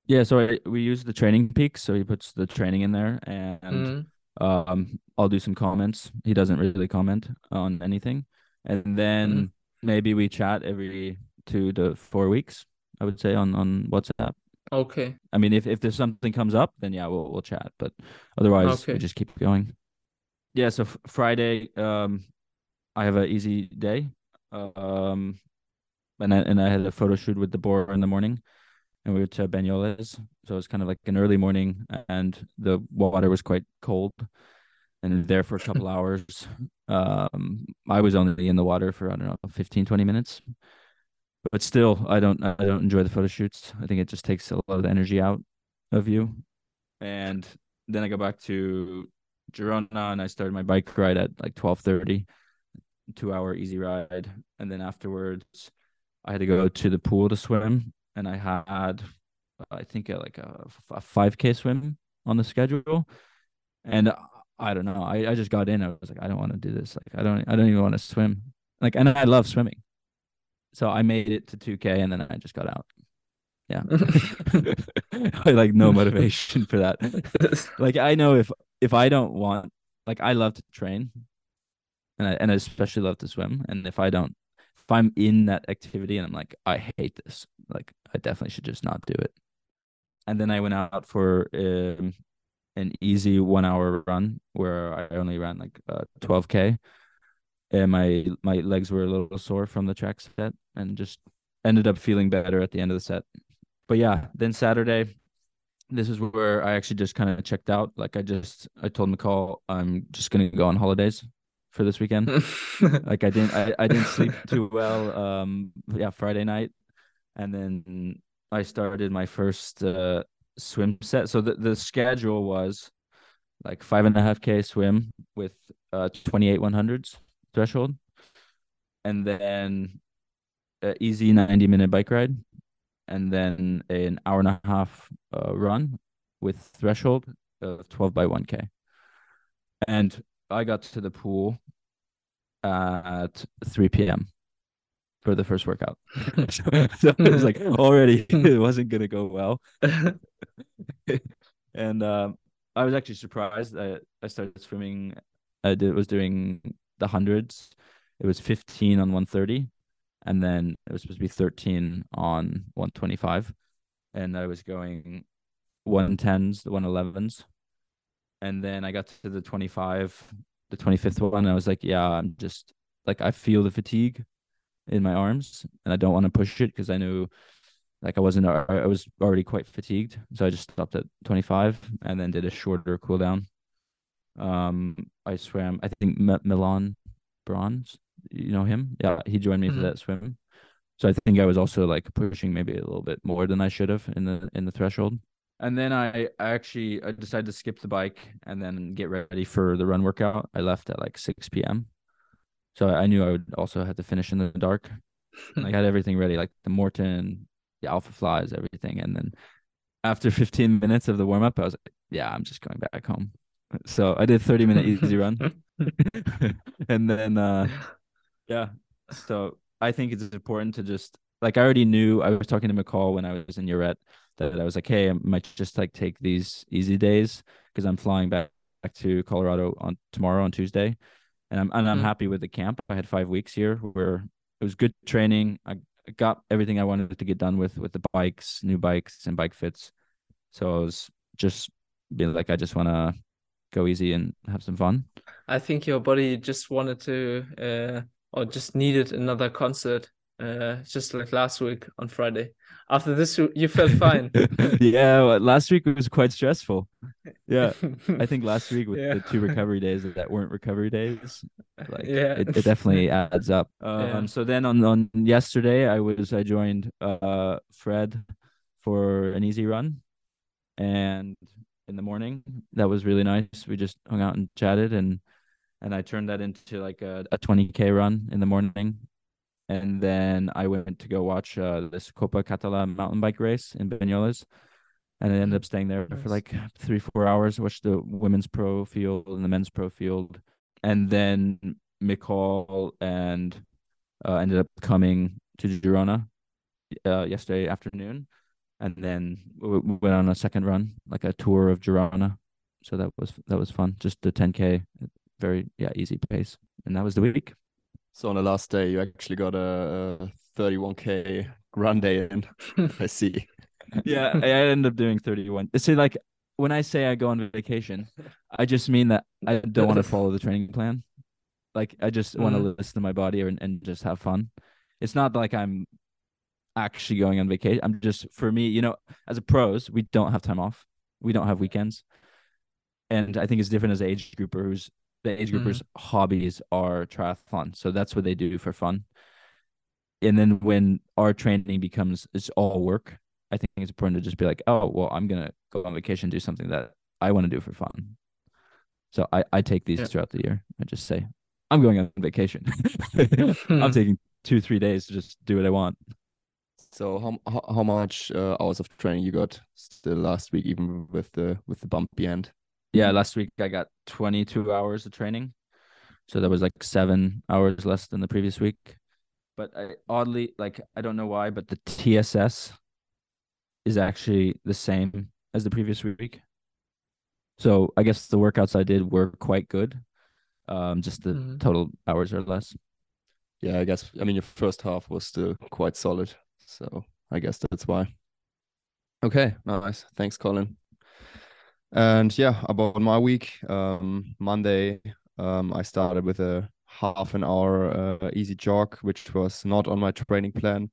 Yeah. So I, we use the TrainingPeaks, So he puts the training in there, and Mm, um, I'll do some comments. He doesn't really comment on anything, and then maybe we chat every two to four weeks. I would say on on WhatsApp. okay. I mean, if if there's something comes up, then yeah, we'll we'll chat. But otherwise, we Okay. just keep going. Yeah. So f- Friday, um, I have an easy day. Um, and I and I had a photo shoot with the boar in the morning, and we went to Banyoles. So it was kind of like an early morning, and the water was quite cold, and there for a couple (laughs) hours. Um, I was only in the water for I don't know 15, 20 minutes, but still, I don't I don't enjoy the photo shoots. I think it just takes a lot of the energy out of you, and then I go back to Girona and I started my bike ride at like twelve thirty, two hour easy ride, and then afterwards I had to go to the pool to swim, and I had I think a, like a, a five k swim on the schedule, and I don't know. I, I just got in. I was like, I don't want to do this. Like, I don't I don't even want to swim. Like, and I love swimming, so I made it to two k, and then I just got out. Yeah, (laughs) (laughs) I like no motivation for that. (laughs) like, I know if if I don't want, like, I love to train, and I and I especially love to swim, and if I don't if I'm in that activity and I'm like, I hate this, like I definitely should just not do it. And then I went out for um, an easy one hour run where I only ran like uh, 12k. And my my legs were a little sore from the track set and just ended up feeling better at the end of the set. But yeah, then Saturday, this is where I actually just kind of checked out. Like I just I told Mikal I'm just gonna go on holidays for this weekend. (laughs) like I didn't I, I didn't sleep too well. Um yeah, Friday night. And then I started my first uh swim set. So the, the schedule was like five and a half K swim with uh 28 100s threshold. And then easy 90 minute bike ride. And then an hour and a half uh, run with threshold of 12 by 1K. And I got to the pool at 3 p.m. for the first workout. (laughs) so, so it was like (laughs) already it wasn't gonna go well. (laughs) and um, I was actually surprised that I started swimming. I did was doing the hundreds. It was 15 on 130, and then it was supposed to be 13 on 125, and I was going 110s, the 111s, and then I got to the 25 the 25th one i was like yeah i'm just like i feel the fatigue in my arms and i don't want to push it because i knew like i wasn't i was already quite fatigued. So i just stopped at 25 and then did a shorter cool down. Um i swam i think Milan Brons you know him yeah he joined me mm-hmm. for that swim so i think i was also like pushing maybe a little bit more than i should have in the in the threshold and then I, I actually I decided to skip the bike and then get ready for the run workout. I left at like 6 p.m. So I knew I would also have to finish in the dark. (laughs) I had everything ready, like the Maurten, the Alphaflys, everything. And then after 15 minutes of the warm up, I was like, yeah, I'm just going back home. (laughs) So I did 30 minute easy run. (laughs) and then uh yeah. So I think it's important to just like I already knew I was talking to Mikal when I was in Lloret that I was like, hey, I might just like take these easy days because I'm flying back, back to Colorado on tomorrow on Tuesday, and I'm and I'm mm-hmm. happy with the camp. I had five weeks here where it was good training. I got everything I wanted to get done with with the bikes, new bikes and bike fits. So I was just being like, I just want to go easy and have some fun. I think your body just wanted to, uh, or just needed another concert, uh, just like last week on Friday. After this you felt fine? (laughs) Yeah well, last week was quite stressful. Yeah (laughs) i think last week with yeah. the two recovery days that weren't recovery days like yeah. it, it definitely (laughs) adds up. Um yeah. so then on on yesterday i was i joined uh fred for an easy run. And in the morning that was really nice. We just hung out and chatted and and i turned that into like a, a 20k run in the morning and then I went to go watch uh, this Copa Català mountain bike race in Banyoles, and I ended up staying there nice. for like three four hours. Watched the women's pro field and the men's pro field, and then Mikal and uh, ended up coming to Girona uh, yesterday afternoon, and then we went on a second run, like a tour of Girona. So that was that was fun. Just the 10k, very yeah easy pace, and that was the week. So on the last day, you actually got a, a 31k run day in. I see. (laughs) yeah, I ended up doing 31. See, like when I say I go on vacation, I just mean that I don't want to follow the training plan. Like I just want to mm. listen to my body and, and just have fun. It's not like I'm actually going on vacation. I'm just for me, you know, as a pros, we don't have time off. We don't have weekends. And I think it's different as an age grouper who's the age groupers mm. hobbies are triathlon so that's what they do for fun and then when our training becomes it's all work i think it's important to just be like oh well i'm gonna go on vacation do something that i want to do for fun So I I take these Yeah. throughout the year. I just say I'm going on vacation. (laughs) I'm taking two three days to just do what I want. So how how, how much uh, hours of training you got still last week, even with the with the bumpy end? Yeah, last week I got 22 hours of training. So that was like 7 hours less than the previous week. But I oddly like I don't know why, but the TSS is actually the same as the previous week. So I guess the workouts I did were quite good. Um just the Mhm. total hours are less. Yeah, I guess. I mean, your first half was still quite solid, so I guess that's why. Okay, nice. Thanks, Colin. And yeah, about my week. Um, Monday, um, I started with a half an hour uh, easy jog, which was not on my training plan.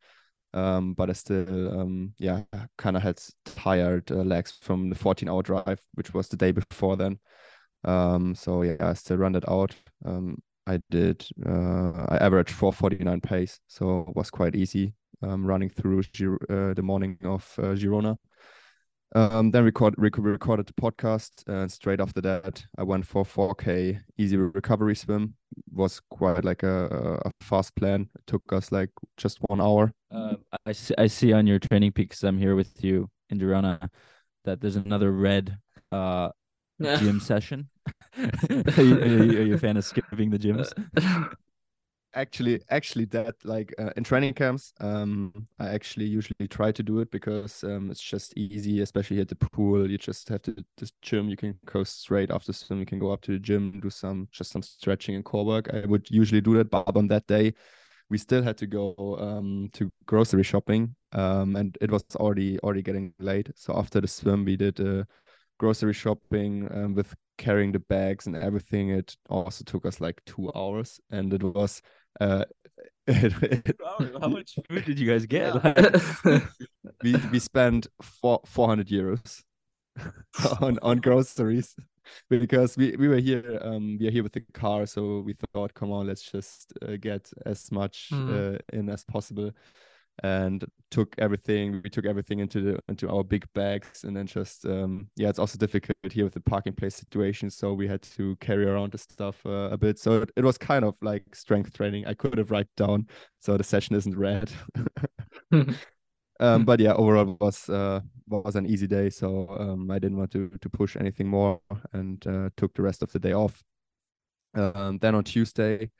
Um, but I still, um, yeah, kind of had tired uh, legs from the 14 hour drive, which was the day before then. Um, so yeah, I still ran it out. Um, I did, uh, I averaged 449 pace, so it was quite easy running through Gir- uh, the morning of uh, Girona. Um, then record, rec- recorded the podcast, and straight after that, I went for 4K easy recovery swim. Was quite like a, a fast plan. It took us like just one hour. Uh, I see, I see on your TrainingPeaks I'm here with you in Girona that there's another red uh (laughs) gym session. (laughs) are, you, are, you, are you a fan of skipping the gyms? (laughs) actually actually that like uh, in training camps um i actually usually try to do it because um it's just easy especially at the pool. You just have to this gym you can go straight after swim. You can go up to the gym do some just some stretching and core work. I would usually do that but on that day we still had to go um to grocery shopping um and it was already already getting late. So after the swim we did uh grocery shopping um, with carrying the bags and everything. It also took us like two hours and it was uh (laughs) it, it- How much food did you guys get? (laughs) we we spent four 400 euros (laughs) on on groceries because we we were here um we are here with the car so we thought come on let's just uh, get as much Mhm. uh, in as possible and took everything we took everything into the into our big bags and then just um yeah it's also difficult here with the parking place situation so we had to carry around the stuff uh, a bit. So it, it was kind of like strength training. I could have write down so the session isn't red. (laughs) (laughs) Um Hmm. but yeah overall it was uh was an easy day so um i didn't want to to push anything more and uh, took the rest of the day off. Um then on tuesday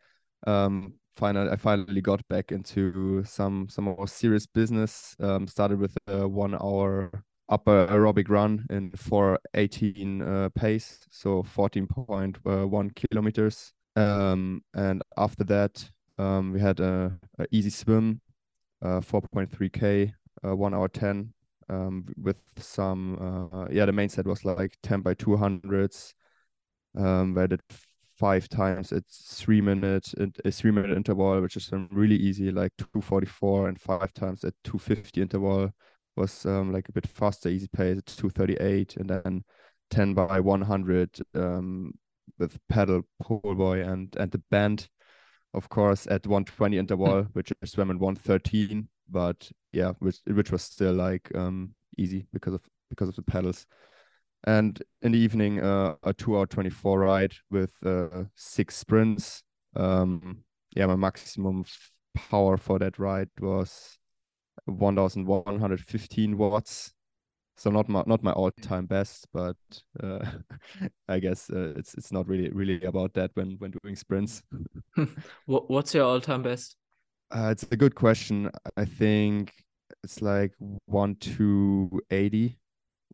um finally i finally got back into some some more serious business um started with a one hour upper aerobic run in 418 uh, pace so 14.1 kilometers. Um and after that um we had a, a easy swim uh 4.3k uh, 1 hour 10 um with some uh yeah the main set was like 10 by 200s um where I did five times at three minute a three minute interval which is um, really easy like 244 and five times at 250 interval was um like a bit faster easy pace at 238 and then 10 by 100 um with pedal pull boy and and the band of course at 120 interval which I swam in 113 but yeah which which was still like um easy because of because of the pedals and in the evening uh, a 2 hour 24 ride with uh, six sprints. Um yeah my maximum power for that ride was 1115 watts. So not my not my all-time best but uh, (laughs) i guess uh, it's it's not really really about that when when doing sprints. (laughs) What's your all-time best? uh, it's a good question. I think it's like 1 to 80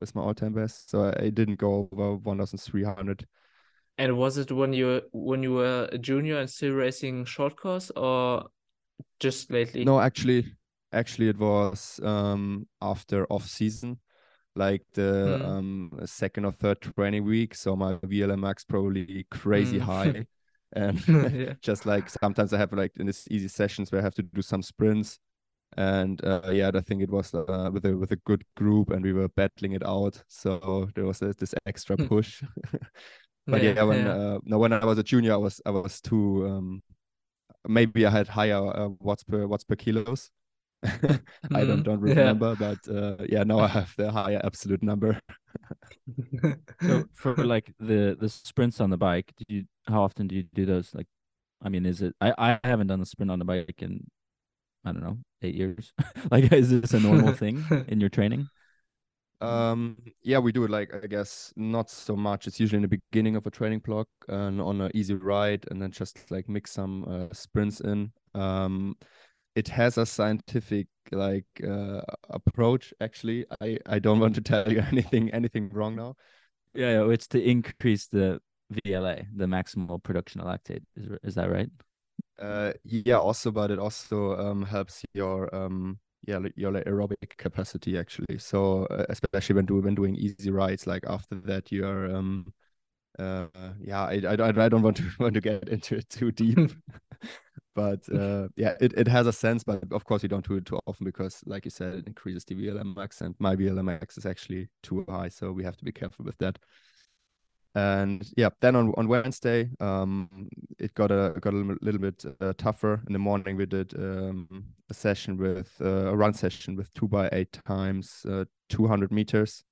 was my all-time best so i, I didn't go over 1300 And was it when you when you were a junior and still racing short course or just lately? No, actually, actually, it was um after off season, like the Mm. um second or third training week. So my VLM VLamax probably crazy Mm. high, (laughs) and Yeah. (laughs) just like sometimes I have like in this easy sessions where I have to do some sprints, and uh, yeah, I think it was uh, with a with a good group, and we were battling it out. So there was this, this extra Hmm. push. (laughs) but yeah, Yeah, when yeah. uh, no, when I was a junior, I was I was too um maybe I had higher uh, watts per watts per kilos, (laughs) I don't Mhm. don't Yeah. remember, but uh, yeah, now I have the higher absolute number. (laughs) So for like the the sprints on the bike, do you how often do you do those? Like, I mean, is it? I I haven't done a sprint on the bike in I don't know eight years. (laughs) like, is this a normal (laughs) thing in your training? Um, yeah, we do it like I guess not so much. It's usually in the beginning of a training block and on an easy ride, and then just like mix some uh, sprints in. Um, it has a scientific like uh, approach. Actually, I I don't want to tell you (laughs) anything anything wrong now. Yeah, yeah, it's to increase the VLA, the maximal production of lactate. Is is that right? Uh, yeah, also, but it also um helps your um yeah your like, aerobic capacity actually. So uh, especially when do when doing easy rides, like after that you are um uh yeah I I, don't- I don't want to (laughs) want to get into it too deep. (laughs) But uh, yeah, it, it has a sense, but of course you don't do it too often because, like you said, it increases the VLamax, and my VLamax is actually too high, so we have to be careful with that. And yeah, then on on Wednesday, um, it got a got a little, bit uh, tougher. In the morning, we did um, a session with uh, a run session with two by eight times uh, 200 meters,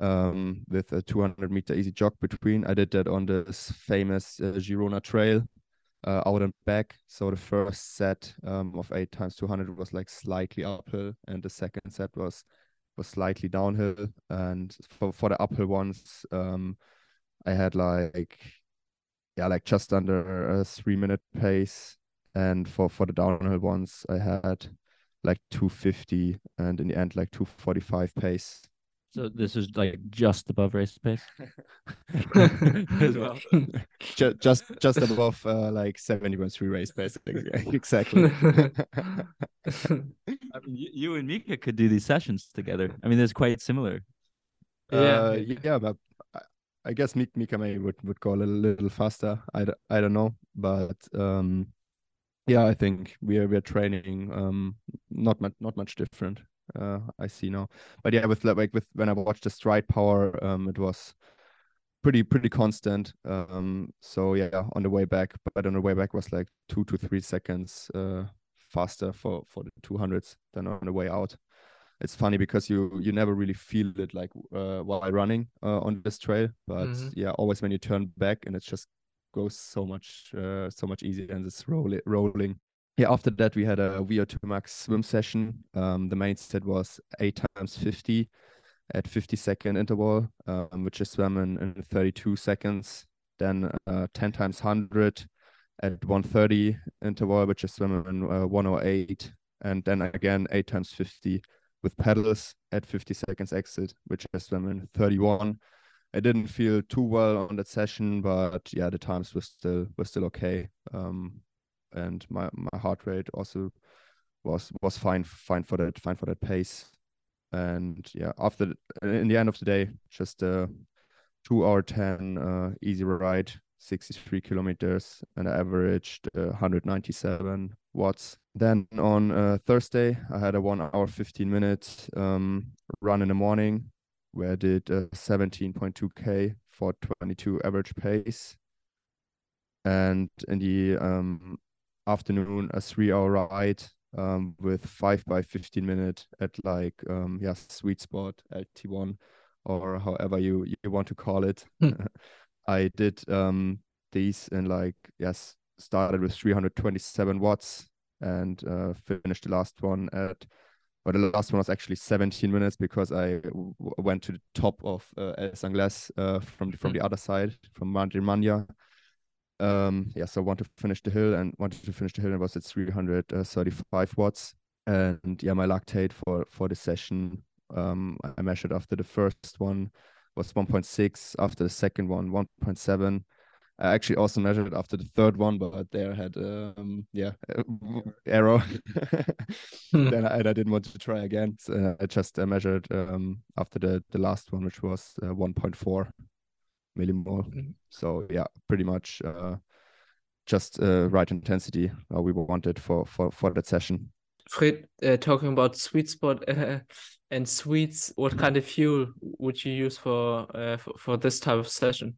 um, with a 200 meter easy jog between. I did that on this famous uh, Girona Trail, uh, out and back. So the first set um, of eight times 200 was like slightly uphill, and the second set was was slightly downhill. And for for the uphill ones, um, I had like yeah, like just under a three minute pace, and for for the downhill ones, I had like 250, and in the end like 245 pace. So this is like just above race pace. (laughs) (laughs) As well. just just just above uh, like 70.3 race pace (laughs) exactly I mean, you, you and Mika could do these sessions together. I mean, it's quite similar. Yeah. uh, yeah but I, guess Mik- Mika may would, would go a little, faster. I, I don't know but um yeah I think we are we are training um not much not much different uh I see now. But yeah with like with when I watched the Stryd power um it was pretty pretty constant um so yeah on the way back but on the way back was like two to three seconds uh faster for for the 200s than on the way out it's funny because you you never really feel it like uh, while running uh, on this trail but Mhm. yeah always when you turn back and it just goes so much uh, so much easier and it's rolling rolling yeah after that we had a vo2 max swim session um the main set was 8 times 50 at 50 second interval um, which is swam in, in 32 seconds then uh, 10 times 100 at 130 interval which is swam in uh, 108 and then again 8 times 50 with pedals at 50 seconds exit, which I swam in 31. I didn't feel too well on that session, but yeah, the times were still were still okay. Um, and my my heart rate also was was fine fine for that fine for that pace. And yeah, after in the end of the day, just a two hour ten uh, easy ride, 63 kilometers, and I averaged uh, 197 watts. Then on uh, Thursday, I had a one hour 15 minute um, run in the morning where I did uh, 17.2k for 22 average pace. And in the um, afternoon, a three hour ride um, with five by 15 minute at like, um, yeah, sweet spot LT1 or however you, you want to call it. (laughs) I did um, these in like, yes, started with 327 watts and uh, finished the last one at but the last one was actually 17 minutes because I w- went to the top of uh, Els Àngels uh, from the, from the other side from Madremanya Um, yeah, so I wanted to finish the hill and wanted to finish the hill and was at 335 watts. And yeah, my lactate for for the session, um, I measured after the first one was 1.6, after the second one 1.7. I actually also measured after the third one, but there I had um yeah error. (laughs) Hmm. then I, I didn't want to try again. So uh, I just uh, measured um after the the last one, which was uh, 1.4 millimole. Mhm. So yeah, pretty much uh just uh, right intensity uh, we wanted for for for that session. Fred, uh, talking about sweet spot uh, (laughs) and sweets, what kind of fuel would you use for uh, for, for this type of session?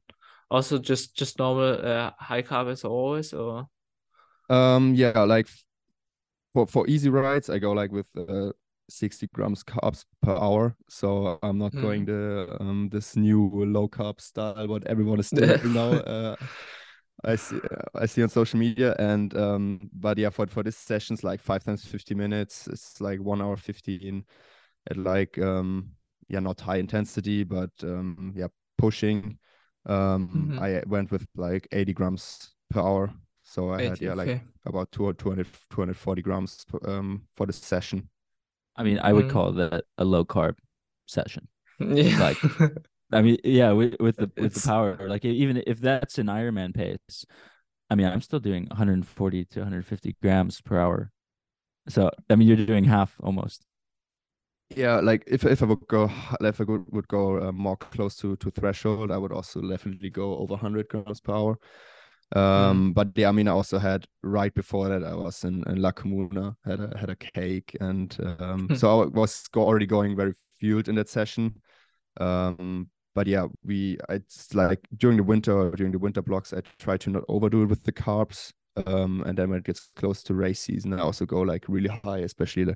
Also, just just normal uh, high carb as always, or Um, yeah, like for for easy rides, I go like with uh, 60 grams carbs per hour. So I'm not mm. going the um this new low carb style what everyone is (laughs) doing now. Uh, I see uh, I see on social media and um but yeah for for this sessions like five times 50 minutes it's like one hour 15 at like um yeah not high intensity but um yeah pushing um mm-hmm. I went with like 80 grams per hour so I 80, had yeah okay. like about 200 240 grams um for the session I mean I would mm. call that a low carb session (laughs) yeah like I mean, yeah, with, with the with the power, like even if that's an Ironman pace, I mean, I'm still doing 140 to 150 grams per hour. So I mean, you're doing half almost. Yeah, like if if I would go, if I would, would go uh, more close to to threshold, I would also definitely go over 100 grams per hour. Um, mm. but yeah, I mean, I also had right before that, I was in, in La Comuna, had a had a cake, and um, so I was already going very fueled in that session. Um, but yeah, we it's like during the winter or during the winter blocks, I try to not overdo it with the carbs. Um, and then when it gets close to race season, I also go like really high, especially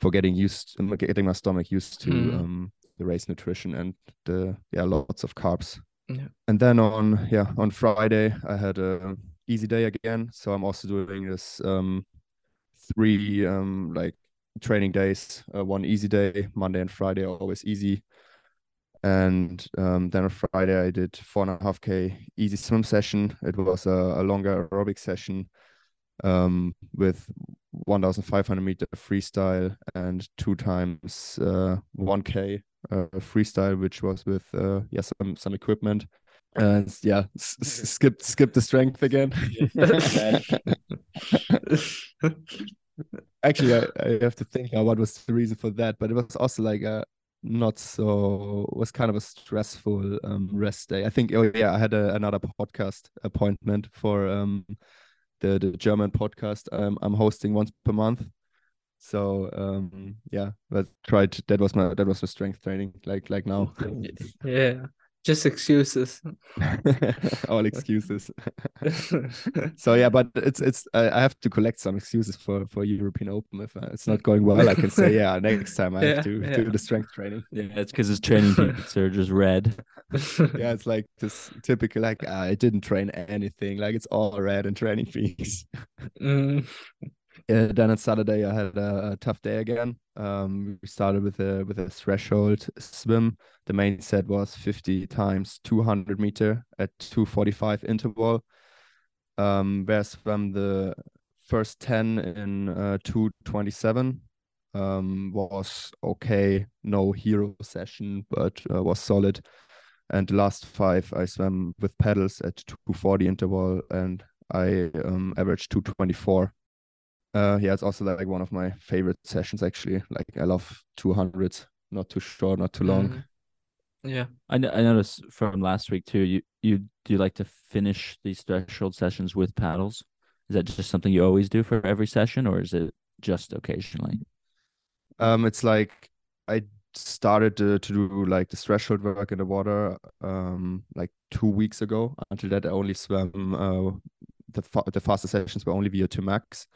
for getting used, getting my stomach used to mm. um, the race nutrition and the yeah lots of carbs. Yeah. And then on yeah on Friday I had a easy day again, so I'm also doing this um, three um, like training days. Uh, one easy day, Monday and Friday are always easy and um, then on Friday I did four and a half k easy swim session. It was a, a longer aerobic session um, with 1,500 meter freestyle and two times uh, 1k uh, freestyle, which was with uh, yeah some some equipment. And yeah, skip (laughs) skip the strength again. (laughs) (laughs) Actually, I, I have to think now what was the reason for that, but it was also like a not so was kind of a stressful um, rest day. I think oh yeah, I had a, another podcast appointment for um, the the German podcast um, I'm hosting once per month. So um, yeah, but tried that was my that was my strength training like like now. (laughs) yeah. Just excuses. (laughs) All excuses. (laughs) so yeah, but it's it's I have to collect some excuses for for European Open. If uh, it's not going well, I can say (laughs) yeah. Next time I yeah, have to yeah. do the strength training. Yeah, it's because his TrainingPeaks are just red. yeah, it's like this typical like uh, I didn't train anything. Like it's all red and TrainingPeaks. Mm. Uh, then on Saturday, I had a, a tough day again. Um, we started with a with a threshold swim. The main set was 50 times 200 meter at 245 interval. Um, where I swam the first 10 in uh, 227. Um, was okay, no hero session, but uh, was solid. And the last five, I swam with pedals at 240 interval, and I um, averaged 224 uh, yeah, it's also like one of my favorite sessions actually. Like I love 200s, not too short, not too long. Mm. Yeah, I, I noticed from last week too. You you do you like to finish these threshold sessions with paddles? Is that just something you always do for every session, or is it just occasionally? Um, it's like I started to, to do like the threshold work in the water um like two weeks ago. Until that, I only swam uh the fa- the faster sessions were only VO2 max.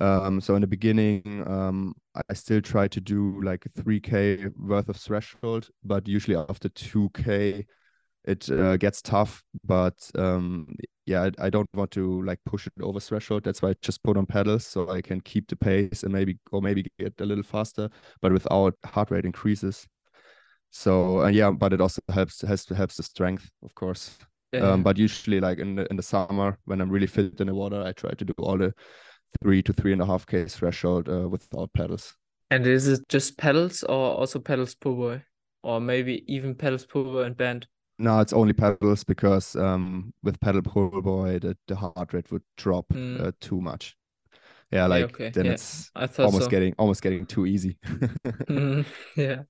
Um, so in the beginning, um, I still try to do like a 3K worth of threshold, but usually after 2K, it uh, gets tough. But um, yeah, I, I, don't want to like push it over threshold. That's why I just put on pedals so I can keep the pace and maybe or maybe get a little faster, but without heart rate increases. So uh, yeah, but it also helps helps helps the strength, of course. Yeah. Um, but usually, like in the in the summer when I'm really fit in the water, I try to do all the three to three and a half k threshold uh, without pedals. And is it just pedals or also pedals pull boy? or maybe even pedals pull boy and band? No, it's only pedals because um, with pedal pull boy the, the heart rate would drop mm. uh, too much yeah like yeah, okay. then yeah. it's almost so. getting almost getting too easy (laughs) mm, (laughs) yeah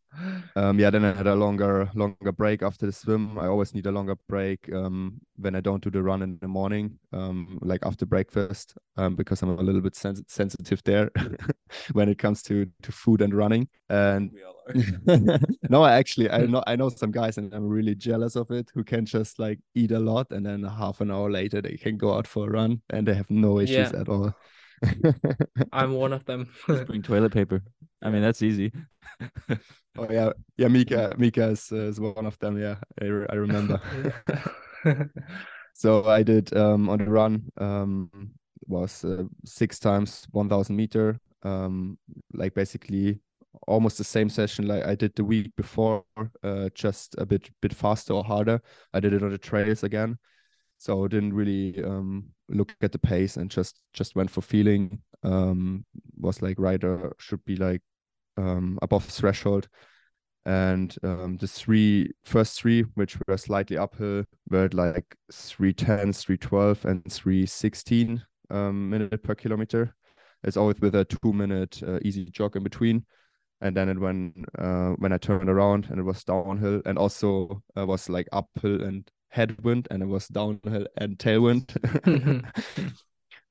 um yeah then i had a longer longer break after the swim i always need a longer break um when i don't do the run in the morning um like after breakfast um because i'm a little bit sens- sensitive there (laughs) when it comes to to food and running and no i actually i know i know some guys and i'm really jealous of it who can just like eat a lot and then half an hour later they can go out for a run and they have no issues yeah. at all I'm one of them. (laughs) Just bring toilet paper. I mean, that's easy. oh yeah, yeah. Mika, Mika is, uh, is one of them. Yeah, I, I remember. (laughs) (laughs) so I did um, on the run um, was uh, six times 1,000 meter. Um, like basically almost the same session like I did the week before, uh, just a bit bit faster or harder. I did it on the trails again, so didn't really um, look at the pace and just just went for feeling. Um, was like rider should be like um, above threshold, and um, the three first three, which were slightly uphill, were like three ten, three twelve, and three sixteen um, minute per kilometer. It's always with a two minute uh, easy jog in between and then it when uh, when I turned around and it was downhill and also uh, was like uphill and headwind and it was downhill and tailwind. (laughs)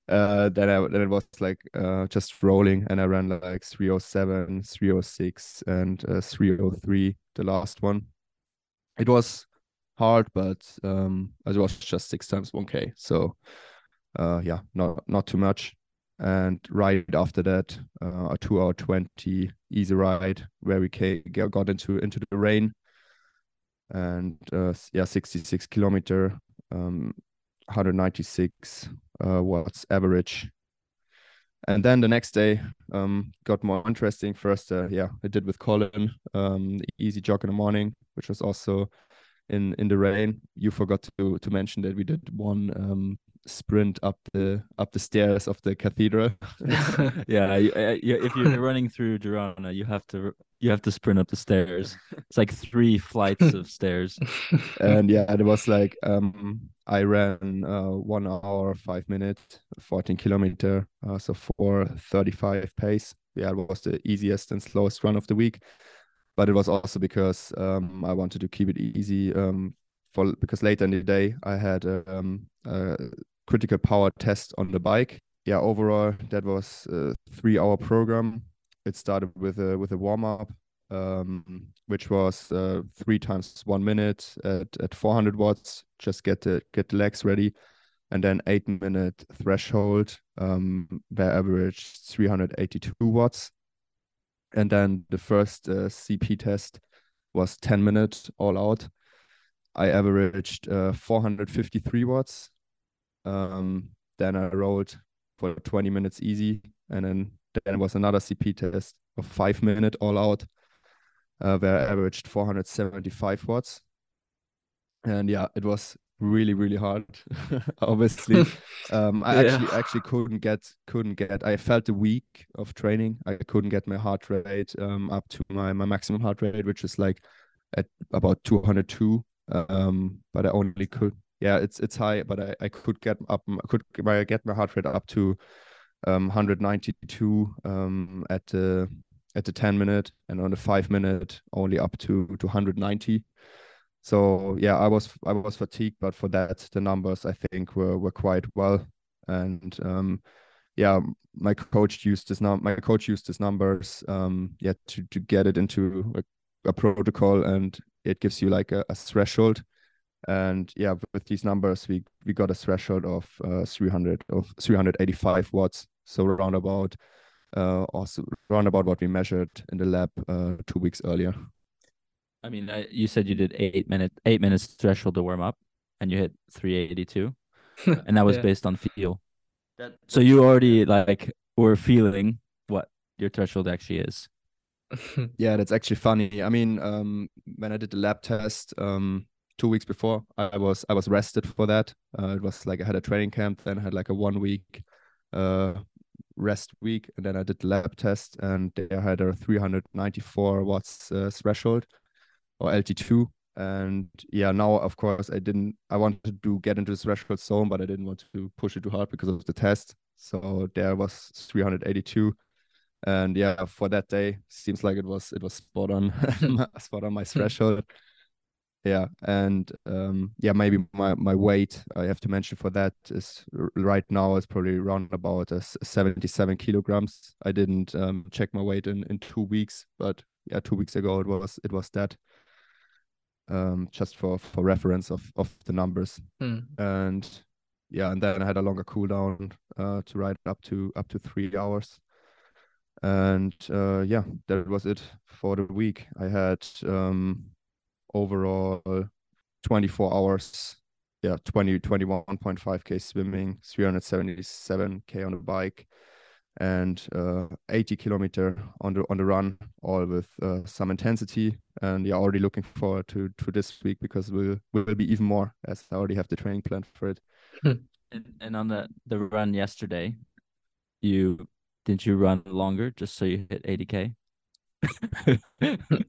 uh, then I then it was like uh, just rolling and I ran like 307, 306 and uh, 303 the last one. It was hard, but um, it was just six times 1k. So uh, yeah, not not too much and right after that uh, a two hour 20 easy ride where we got into into the rain and uh, yeah 66 kilometer um, 196 uh, watts average. And then the next day um, got more interesting. First uh, yeah i did with collin um, easy jog in the morning which was also in in the rain. You forgot to to mention that we did one um, sprint up the up the stairs of the cathedral. (laughs) (laughs) yeah, you, you, if you're running through Girona, you have to you have to sprint up the stairs. It's like three flights of stairs. (laughs) And yeah, it was like um I ran uh, one hour five minutes, fourteen kilometer, uh, so four thirty five pace. Yeah, it was the easiest and slowest run of the week, but it was also because um I wanted to keep it easy um for because later in the day I had um, a critical power test on the bike. Yeah, overall that was a three hour program. It started with a with a warm up, um, which was uh, three times one minute at, at 400 watts. Just get the get the legs ready, and then eight minute threshold, um, where average 382 watts. And then the first uh, CP test was 10 minutes all out. I averaged uh, 453 watts um, then I rode for 20 minutes easy, and then then was another CP test of five minute all out, uh, where I averaged 475 watts. And yeah, it was really really hard. (laughs) Obviously, (laughs) um, I yeah. actually actually couldn't get couldn't get. I felt a week of training. I couldn't get my heart rate um, up to my my maximum heart rate, which is like at about 202. Um, but I only could yeah, it's it's high, but I, I could get up could get my heart rate up to um, 192 um, at the at the 10 minute and on the 5 minute only up to to 190 so yeah i was i was fatigued but for that the numbers i think were were quite well. And um yeah my coach used this num my coach used his numbers um yeah to to get it into a, a protocol and it gives you like a, a threshold and yeah with these numbers we we got a threshold of uh, 300 of 385 watts. So around about uh also around about what we measured in the lab uh two weeks earlier. I mean I, you said you did eight minute eight minutes threshold to warm up and you hit 382 (laughs) and that was yeah. based on feel. That, so you already like were feeling what your threshold actually is. (laughs) Yeah that's actually funny. I mean um when i did the lab test um two weeks before i was i was rested for that. Uh, it was like i had a training camp then I had like a one week uh, rest week and then i did lab test and they had a 394 watts uh, threshold or lt2 and yeah now of course i didn't i wanted to get into the threshold zone but i didn't want to push it too hard because of the test. So there was 382 and yeah for that day seems like it was it was spot on (laughs) spot on my threshold yeah and um yeah maybe my my weight i have to mention for that is right now is probably around about uh, 77 kilograms i didn't um check my weight in in two weeks but yeah two weeks ago it was it was that um just for for reference of of the numbers hmm. and yeah, and then I had a longer cool down uh, to ride up to up to three hours. And uh, yeah, that was it for the week. I had um, overall 24 hours. Yeah 20 21.5k swimming 377k on the bike and uh, 80 kilometer on the on the run all with uh, some intensity. And yeah already looking forward to to this week because we'll will be even more as i already have the training plan for it. Hmm. and, and on the the run yesterday you didn't you run longer just so you hit 80k oh,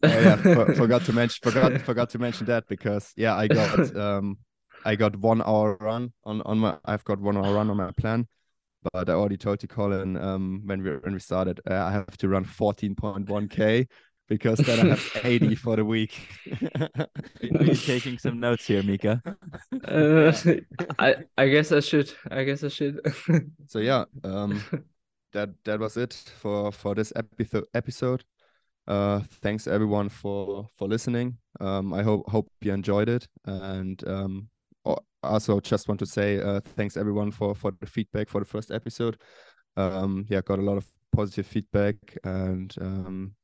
yeah for, (laughs) forgot to mention forgot forgot to mention that because yeah i got (laughs) um i got one hour run on on my i've got one hour run on my plan but I already told you, Collin, um, when we when we started, uh, I have to run 14.1k because then I have (laughs) 80 for the week. Are you taking some notes here, Mika? Uh, I I guess I should. I guess I should. so yeah, um, that that was it for for this episode. Episode. Uh, thanks everyone for for listening. Um, I hope hope you enjoyed it, and um, also just want to say uh, thanks everyone for for the feedback for the first episode. Um, yeah, got a lot of positive feedback, and um,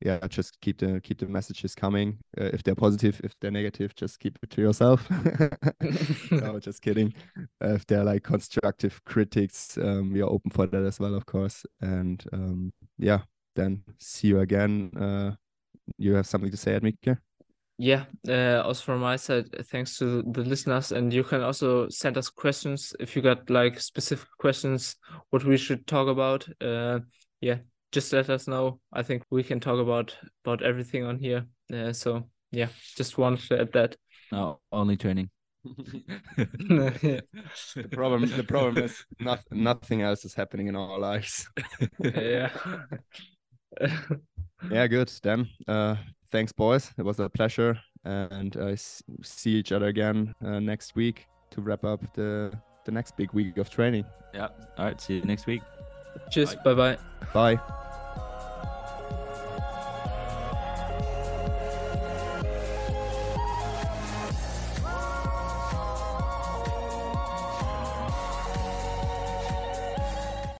yeah, just keep the keep the messages coming. Uh, if they're positive, if they're negative, just keep it to yourself. (laughs) no, (laughs) just kidding. Uh, if they're like constructive critics, um, we are open for that as well, of course. And um, yeah, then see you again. Uh, you have something to say, Admika? Yeah, uh, also from my side, thanks to the listeners, and you can also send us questions if you got like specific questions what we should talk about. Uh, yeah, just let us know. I think we can talk about about everything on here. Uh, so yeah, just wanted to add that. No, only training. (laughs) the problem the problem is not, nothing else is happening in our lives. yeah. (laughs) (laughs) yeah, good. Then uh thanks, boys. It was a pleasure, and I see each other again uh, next week to wrap up the the next big week of training. Yeah. All right. See you next week. Cheers. Bye bye. Bye.